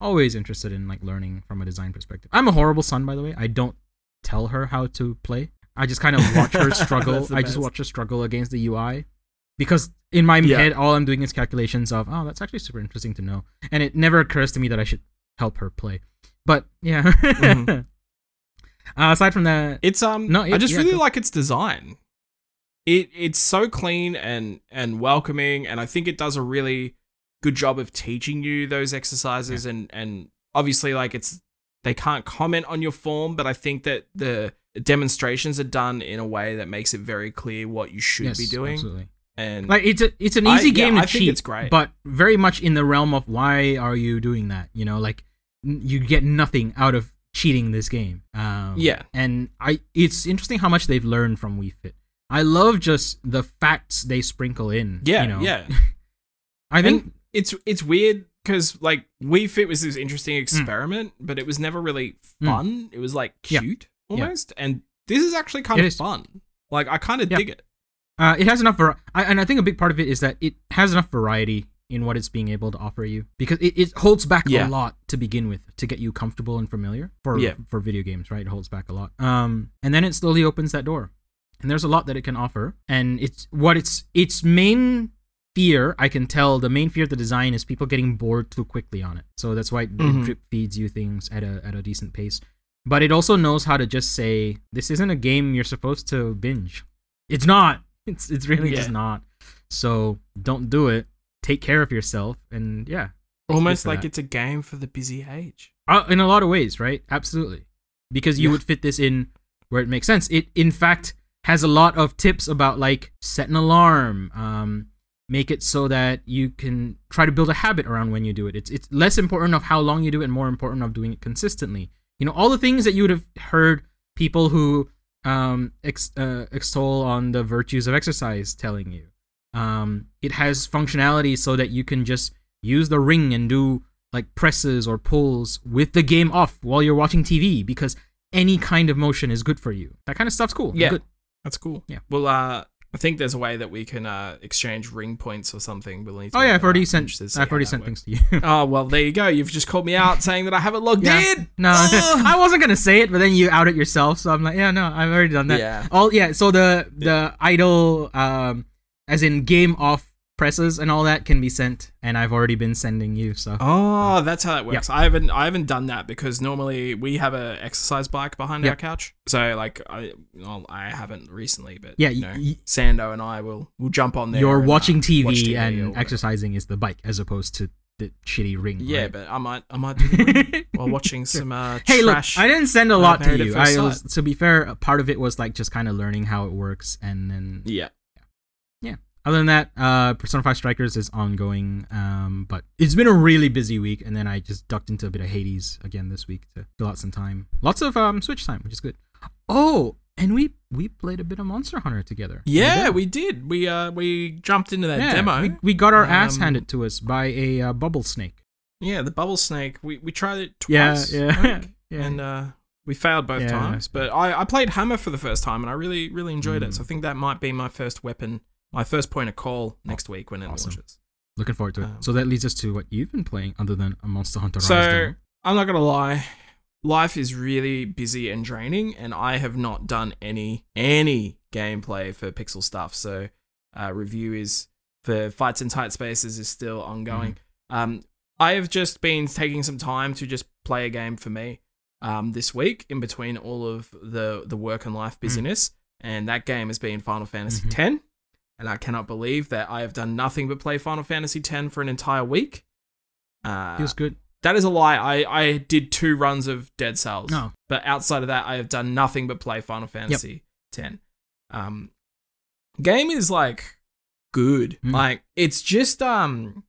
always interested in like learning from a design perspective. I'm a horrible son, by the way. I don't tell her how to play. I just kind of watch her struggle. I just watch her struggle against the UI because in my Yeah. head, all I'm doing is calculations of, oh, that's actually super interesting to know, and it never occurs to me that I should help her play. But yeah. Mhm. uh, aside from that, It's um No, I just yeah, really like its design. It it's so clean and and welcoming and I think it does a really good job of teaching you those exercises and and obviously like it's they can't comment on your form but I think that the demonstrations are done in a way that makes it very clear what you should yes, be doing absolutely. And Like it's a it's an I- easy yeah, game to I cheat, it's great. but very much in the realm of why are you doing that? You know, like n- you get nothing out of cheating this game. Um, Yeah. and I it's interesting how much they've learned from Wii Fit. I love just the facts they sprinkle in. yeah you know? yeah I think And it's it's weird because like Wii Fit was this interesting experiment, but it was never really Mm. fun. It was like cute Yeah. almost, and this is actually kind It of is. fun. Like I kind of Yeah. dig it. Uh, it has enough var- I, and I think a big part of it is that it has enough variety in what it's being able to offer you because it, it holds back Yeah. a lot to begin with to get you comfortable and familiar for Yeah. for video games right? It holds back a lot. Um and then it slowly opens that door. And there's a lot that it can offer. And it's what its its main fear i can tell the main fear of the design is people getting bored too quickly on it. So that's why it, Mhm. it drip feeds you things at a at a decent pace. But it also knows how to just say this isn't a game you're supposed to binge. It's not it's it's really Yeah. just not so don't do it take care of yourself and yeah Almost like that. it's a game for the busy age. uh, in a lot of ways right absolutely because you Yeah. would fit this in where it makes sense it in fact has a lot of tips about like set an alarm um make it so that you can try to build a habit around when you do it it's it's less important of how long you do it and more important of doing it consistently you know all the things that you would have heard people who um ex- uh, extol on the virtues of exercise telling you um it has functionality so that you can just use the ring and do like presses or pulls with the game off while you're watching TV because any kind of motion is good for you. That kind of stuff's cool. Yeah. That's cool. Yeah. Well, uh, I think there's a way that we can uh, exchange ring points or something. We'll need to Oh yeah, I've already sent. I've already sent works. things to you. Oh well, there you go. You've just called me out saying that I haven't logged Yeah. in. No, I wasn't gonna say it, but then you outed yourself, so I'm like, yeah, no, I've already done that. Yeah. All yeah. So the the idle, um, as in game off presses and all that can be sent, and I've already been sending you. So Oh, that's how that works. I haven't I haven't done that because normally we have a exercise bike behind our couch. So like I well, I haven't recently, but yeah, you know, y- Sando and I will will jump on there. you're and, uh, watching TV, watch TV and exercising is the bike as opposed to the shitty ring. Yeah, right? but I might I might do while watching some uh, Hey, trash. look, I didn't send a uh, lot to you. I was, to be fair, a part of it was like just kind of learning how it works, and then yeah. Other than that, uh, Persona 5 Strikers is ongoing. Um, but it's been a really busy week, and then I just ducked into a bit of Hades again this week to fill out some time. Lots of um Switch time, which is good. Oh, and we we played a bit of Monster Hunter together. Yeah, we did. We uh we jumped into that Yeah, demo. We, we got our ass Um, handed to us by a uh, bubble snake. yeah, the bubble snake. We we tried it twice. yeah, I think, yeah. And uh we failed both Yeah. times. But I, I played Hammer for the first time and I really, really enjoyed it. Mm. So I think that might be my first weapon, my first point of call next week when it awesome. launches. Looking forward to it. um, so that leads us to what you've been playing, other than a Monster Hunter Rise So demo. I'm not gonna lie, life is really busy and draining, and I have not done any any gameplay for Pixel stuff. So uh, review is for fights in tight spaces is still ongoing. Um, I have just been taking some time to just play a game for me um, this week in between all of the the work and life busyness, and that game has been Final Fantasy Mhm. X. And I cannot believe that I have done nothing but play Final Fantasy X for an entire week. Uh, Feels good. that is a lie. I, I did two runs of Dead Cells. No. But outside of that, I have done nothing but play Final Fantasy X. Um, game is like good. Mm. Like it's just um.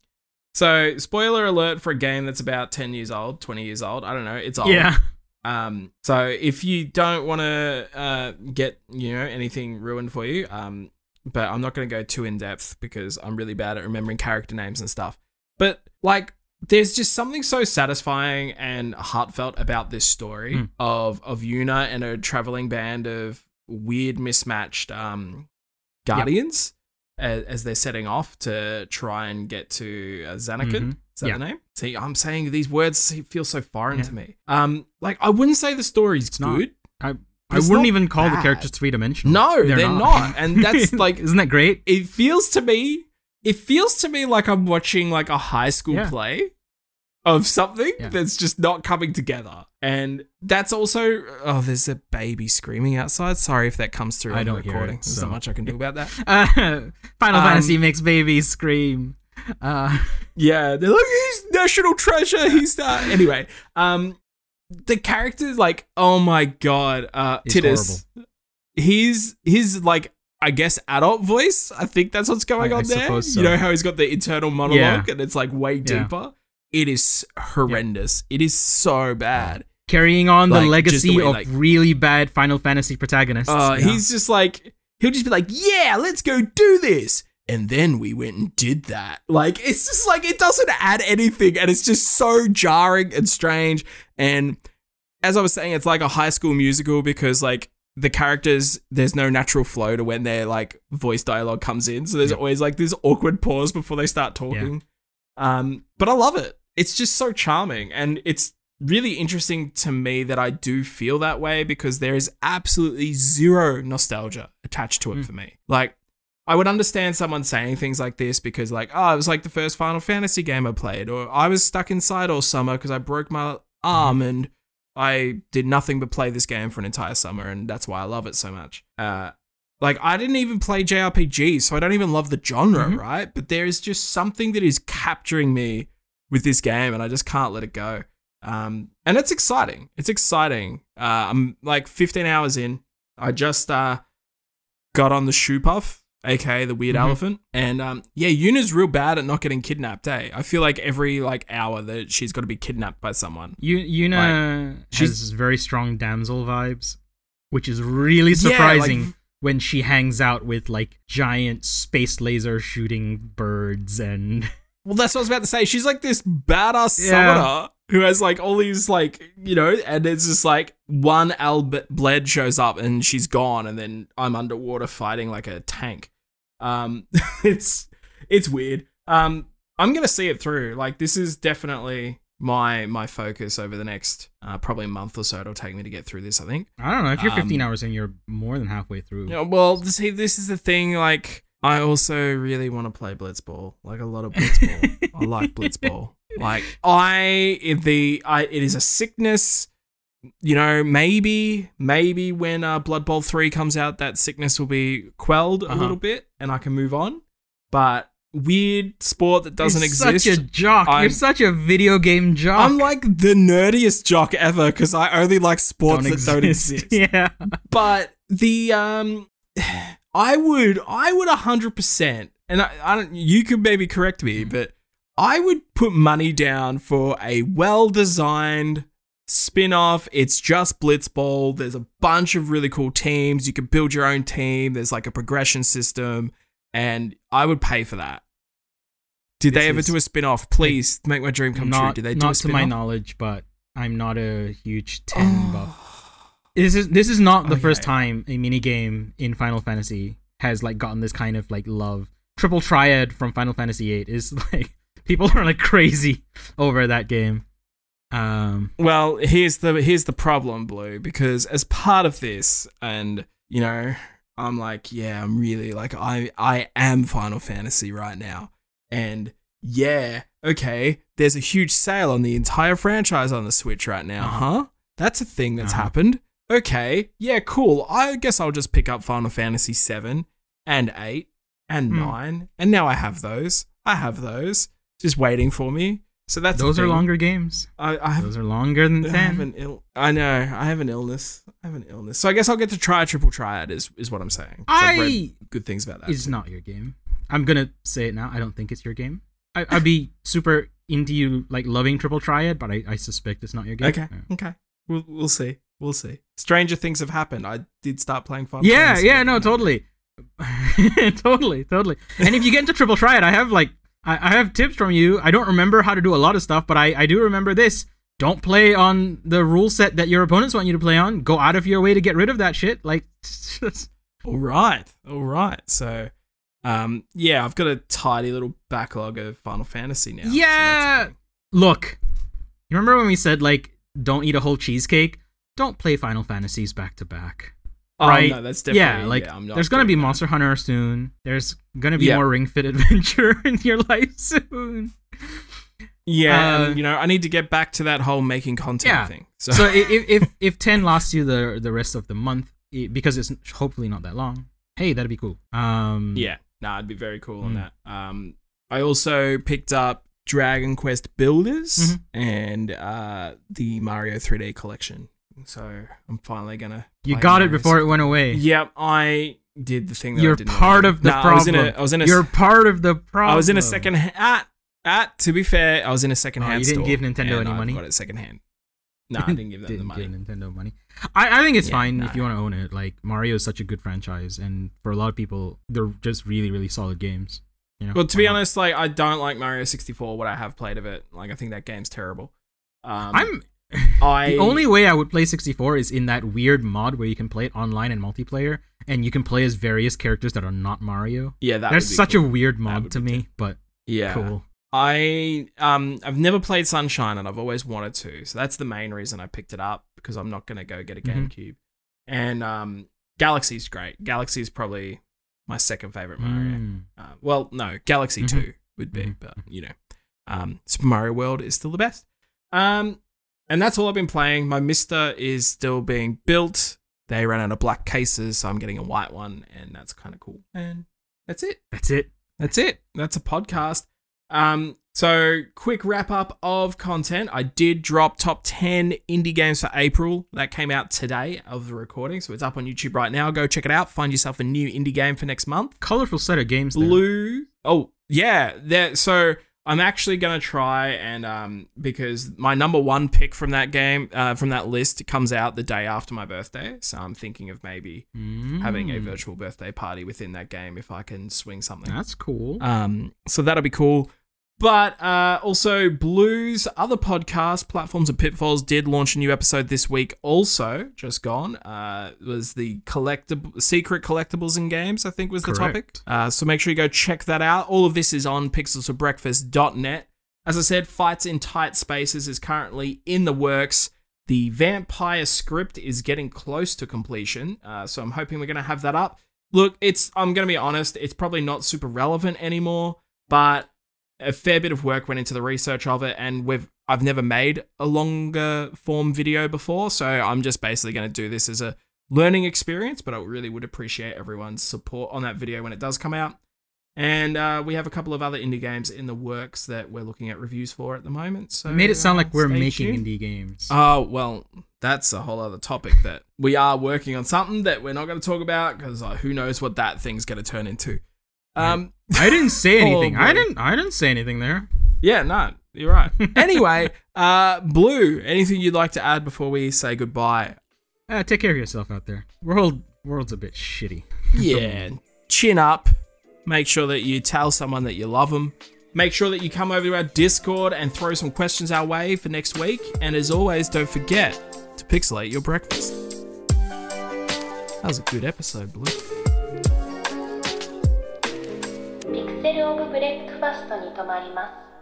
So spoiler alert for a game that's about ten years old, twenty years old. I don't know. It's old. Yeah. Um. So if you don't want to uh get you know anything ruined for you, um, but I'm not going to go too in depth because I'm really bad at remembering character names and stuff. But like, there's just something so satisfying and heartfelt about this story Mm. of of Yuna and a traveling band of weird, mismatched um guardians as, as they're setting off to try and get to uh, Zanarkand. Mhm. Is that Yeah. the name? See, I'm saying these words feel so foreign Yeah. to me. Um, like I wouldn't say the story's It's not. good. I, I wouldn't even call the characters three dimensional. No, they're, not. and that's like isn't that great? it feels to me. It feels to me like I'm watching like a high school Yeah. play of something Yeah. that's just not coming together. And that's also oh, there's a baby screaming outside. Sorry if that comes through I the don't hear recording. it, There's not much I can do about that. Uh, Final Um, Fantasy makes babies scream. Uh, Yeah, they're like he's national treasure. He's uh anyway. Um, the characters like oh my god, uh, It's Tidus. His his like I guess adult voice. I think that's what's going I- I on there. suppose You know how he's got the internal monologue Yeah. and it's like way Yeah. deeper. It is horrendous. It is so bad. carrying on the Like, the legacy way, of like- really bad Final Fantasy protagonists. Uh, Yeah. he's just like he'll just be like, "Yeah, let's go do this." And then we went and did that. Like it's just like it doesn't add anything and it's just so jarring and strange and as I was saying it's like a high school musical because like the characters there's no natural flow to when their like voice dialogue comes in. So there's always like this awkward pause before they start talking. Um but I love it. It's just so charming and it's really interesting to me that I do feel that way because there is absolutely zero nostalgia attached to it Mm. for me. Like, I would understand someone saying things like this because, like, oh, it was like the first Final Fantasy game I played, or I was stuck inside all summer because I broke my arm and I did nothing but play this game for an entire summer, and that's why I love it so much. Uh, like, I didn't even play JRPGs, so I don't even love the genre, Mhm. right? But there is just something that is capturing me with this game, and I just can't let it go. Um, and it's exciting. It's exciting. Uh, I'm like 15 hours in. I just uh, got on the Shoopuf, aka the weird Mhm. elephant, and um, yeah, Yuna's real bad at not getting kidnapped. Eh? I feel like every like hour that she's got to be kidnapped by someone. Yu- Yuna she's- has very strong damsel vibes, which is really Yeah, like- surprising when she hangs out with like giant space laser shooting birds and Well, that's what I was about to say. She's like this badass Yeah. summoner who has like all these like you know, and it's just like one Al Bhed shows up and she's gone, and then I'm underwater fighting like a tank. Um, it's it's weird. Um, I'm gonna see it through. Like this is definitely my my focus over the next uh, probably a month or so. It'll take me to get through this. I think. I don't know. If you're 15 Um, hours in, you're more than halfway through. Yeah, well, see, this is the thing. Like, I also really want to play Blitzball. Like a lot of Blitzball. I like Blitzball. Like, I the I it is a sickness. You know, maybe maybe when uh, Blood Bowl three comes out, that sickness will be quelled a Uh-huh. little bit, and I can move on. But weird sport that doesn't You're exist. Such a jock. I'm- you're such a video game jock. I'm like the nerdiest jock ever because I only like sports Don't that don't exist. Yeah. but the um i would i would 100% and I, I don't you could maybe correct me but i would put money down for a well-designed spin-off. It's just blitzball. There's a bunch of really cool teams. You can build your own team. There's like a progression system and i would pay for that. Did This they ever do a spin-off? Please make my dream come true. Not did they do not to my knowledge, but I'm not a huge 10 buff. This is this is not the first time a mini game in Final Fantasy has like gotten this kind of like love. Triple Triad from Final Fantasy VIII is like people are like crazy over that game. Um, Well, here's the here's the problem, Blue, because as part of this, and you know, I'm like, yeah, I'm really like I I am Final Fantasy right now. And yeah, okay, there's a huge sale on the entire franchise on the Switch right now, Uh-huh. huh? That's a thing that's Uh-huh. happened. Okay, yeah, cool. I guess I'll just pick up Final Fantasy 7 and 8 and Hmm. 9. And now I have those. I have those just waiting for me. So that's those are longer games. I, I have Those are longer than I have 10. an Ill- I know. I have an illness. I have an illness. So I guess I'll get to try a triple triad. Is is what I'm saying. Read good things about that. it's not your game. I'm gonna say it now. I don't think it's your game. I, I'd be super into you like loving Triple Triad, but I, I suspect it's not your game. okay. Okay. We'll we'll see. We'll see. Stranger things have happened. I did start playing Final Yeah, Fantasy yeah, no, totally, totally, totally. And if you get into Triple Triad, I have like I, I have tips from you. I don't remember how to do a lot of stuff, but I I do remember this. Don't play on the rule set that your opponents want you to play on. Go out of your way to get rid of that shit. Like, All right. All right. So, um, yeah, I've got a tidy little backlog of Final Fantasy now. Yeah. okay. look, you remember when we said like don't eat a whole cheesecake? Don't play Final Fantasies back to back. Oh, right? no, that's definitely yeah, like I'm not there's gonna be that. Monster Hunter soon. There's gonna be Yeah. more Ring Fit Adventure in your life soon. Yeah, Uh, and, you know, I need to get back to that whole making content Yeah. thing. So, So if if if ten lasts you the the rest of the month i because it's hopefully not that long. Hey, that'd be cool. Um, Yeah, no, it'd be very cool on Mm. that. Um, I also picked up Dragon Quest Builders Mhm. and uh, the Mario 3D collection. So I'm finally gonna. you got it before it went away. Yep, I did the thing. That You're didn't part of the Nah, I was in a. I was in a. You're part of the problem. I was in a second. At at to be fair, I was in a second Oh, hand. you didn't give Nintendo any I've money? Got it second hand. No, I didn't give them the Didn't money. give Nintendo money. I, I think it's Yeah, fine if you want to own it. Like Mario is such a good franchise, and for a lot of people, they're just really, really solid games. You know. Well, to be honest, like I don't like Mario 64. What I have played of it, like I think that game's terrible. Um, I'm I the only way I would play 64 is in that weird mod where you can play it online and multiplayer, and you can play as various characters that are not Mario. yeah that That's such cool. a weird mod to me, good. but yeah. cool. I um I've never played Sunshine and I've always wanted to, so that's the main reason I picked it up because I'm not gonna go get a Mhm. GameCube. And um Galaxy's great. Galaxy's probably my second favorite Mario. Mm. Uh, well, no, Galaxy Mhm. Two would be, Mhm. but you know, um, Super Mario World is still the best. Um, and that's all I've been playing. My MiSTer is still being built. They ran out of black cases, so I'm getting a white one, and that's kind of cool. And that's it. That's it. That's it. That's a podcast. Um, so quick wrap up of content. I did drop top 10 indie games for April. That came out today of the recording. So it's up on YouTube right now. Go check it out. Find yourself a new indie game for next month. Colorful set of games. There. Blue. Oh, yeah. There so I'm actually gonna try and um because my number one pick from that game, uh, from that list comes out the day after my birthday. So I'm thinking of maybe having a Mm. virtual birthday party within that game if I can swing something. That's cool. Um, so that'll be cool. But uh, also, Blues, other podcast platforms and pitfalls did launch a new episode this week. Also, just gone uh, was the collectible secret collectibles in games. I think was the topic. Uh, so make sure you go check that out. All of this is on pixelsforbreakfast.net. As I said, Fights in Tight Spaces is currently in the works. The vampire script is getting close to completion, uh, so I'm hoping we're going to have that up. Look, it's I'm going to be honest, it's probably not super relevant anymore, but a fair bit of work went into the research of it, and we've I've never made a longer form video before, so I'm just basically going to do this as a learning experience. But I really would appreciate everyone's support on that video when it does come out. And uh, we have a couple of other indie games in the works that we're looking at reviews for at the moment. So You made it sound uh, like we're making tuned. indie games. Oh, well, that's a whole other topic that we are working on something that we're not going to talk about because uh, who knows what that thing's going to turn into. Um, I didn't say Oh, anything. I didn't. I didn't say anything there. yeah, no, you're right. anyway, uh, Blue, anything you'd like to add before we say goodbye? Uh, take care of yourself out there. World, world's a bit shitty. Yeah, chin up. Make sure that you tell someone that you love them. Make sure that you come over to our Discord and throw some questions our way for next week. And as always, don't forget to pixelate your breakfast. That was a good episode, Blue. ピクセル・オブ・ブレックファストに止まります。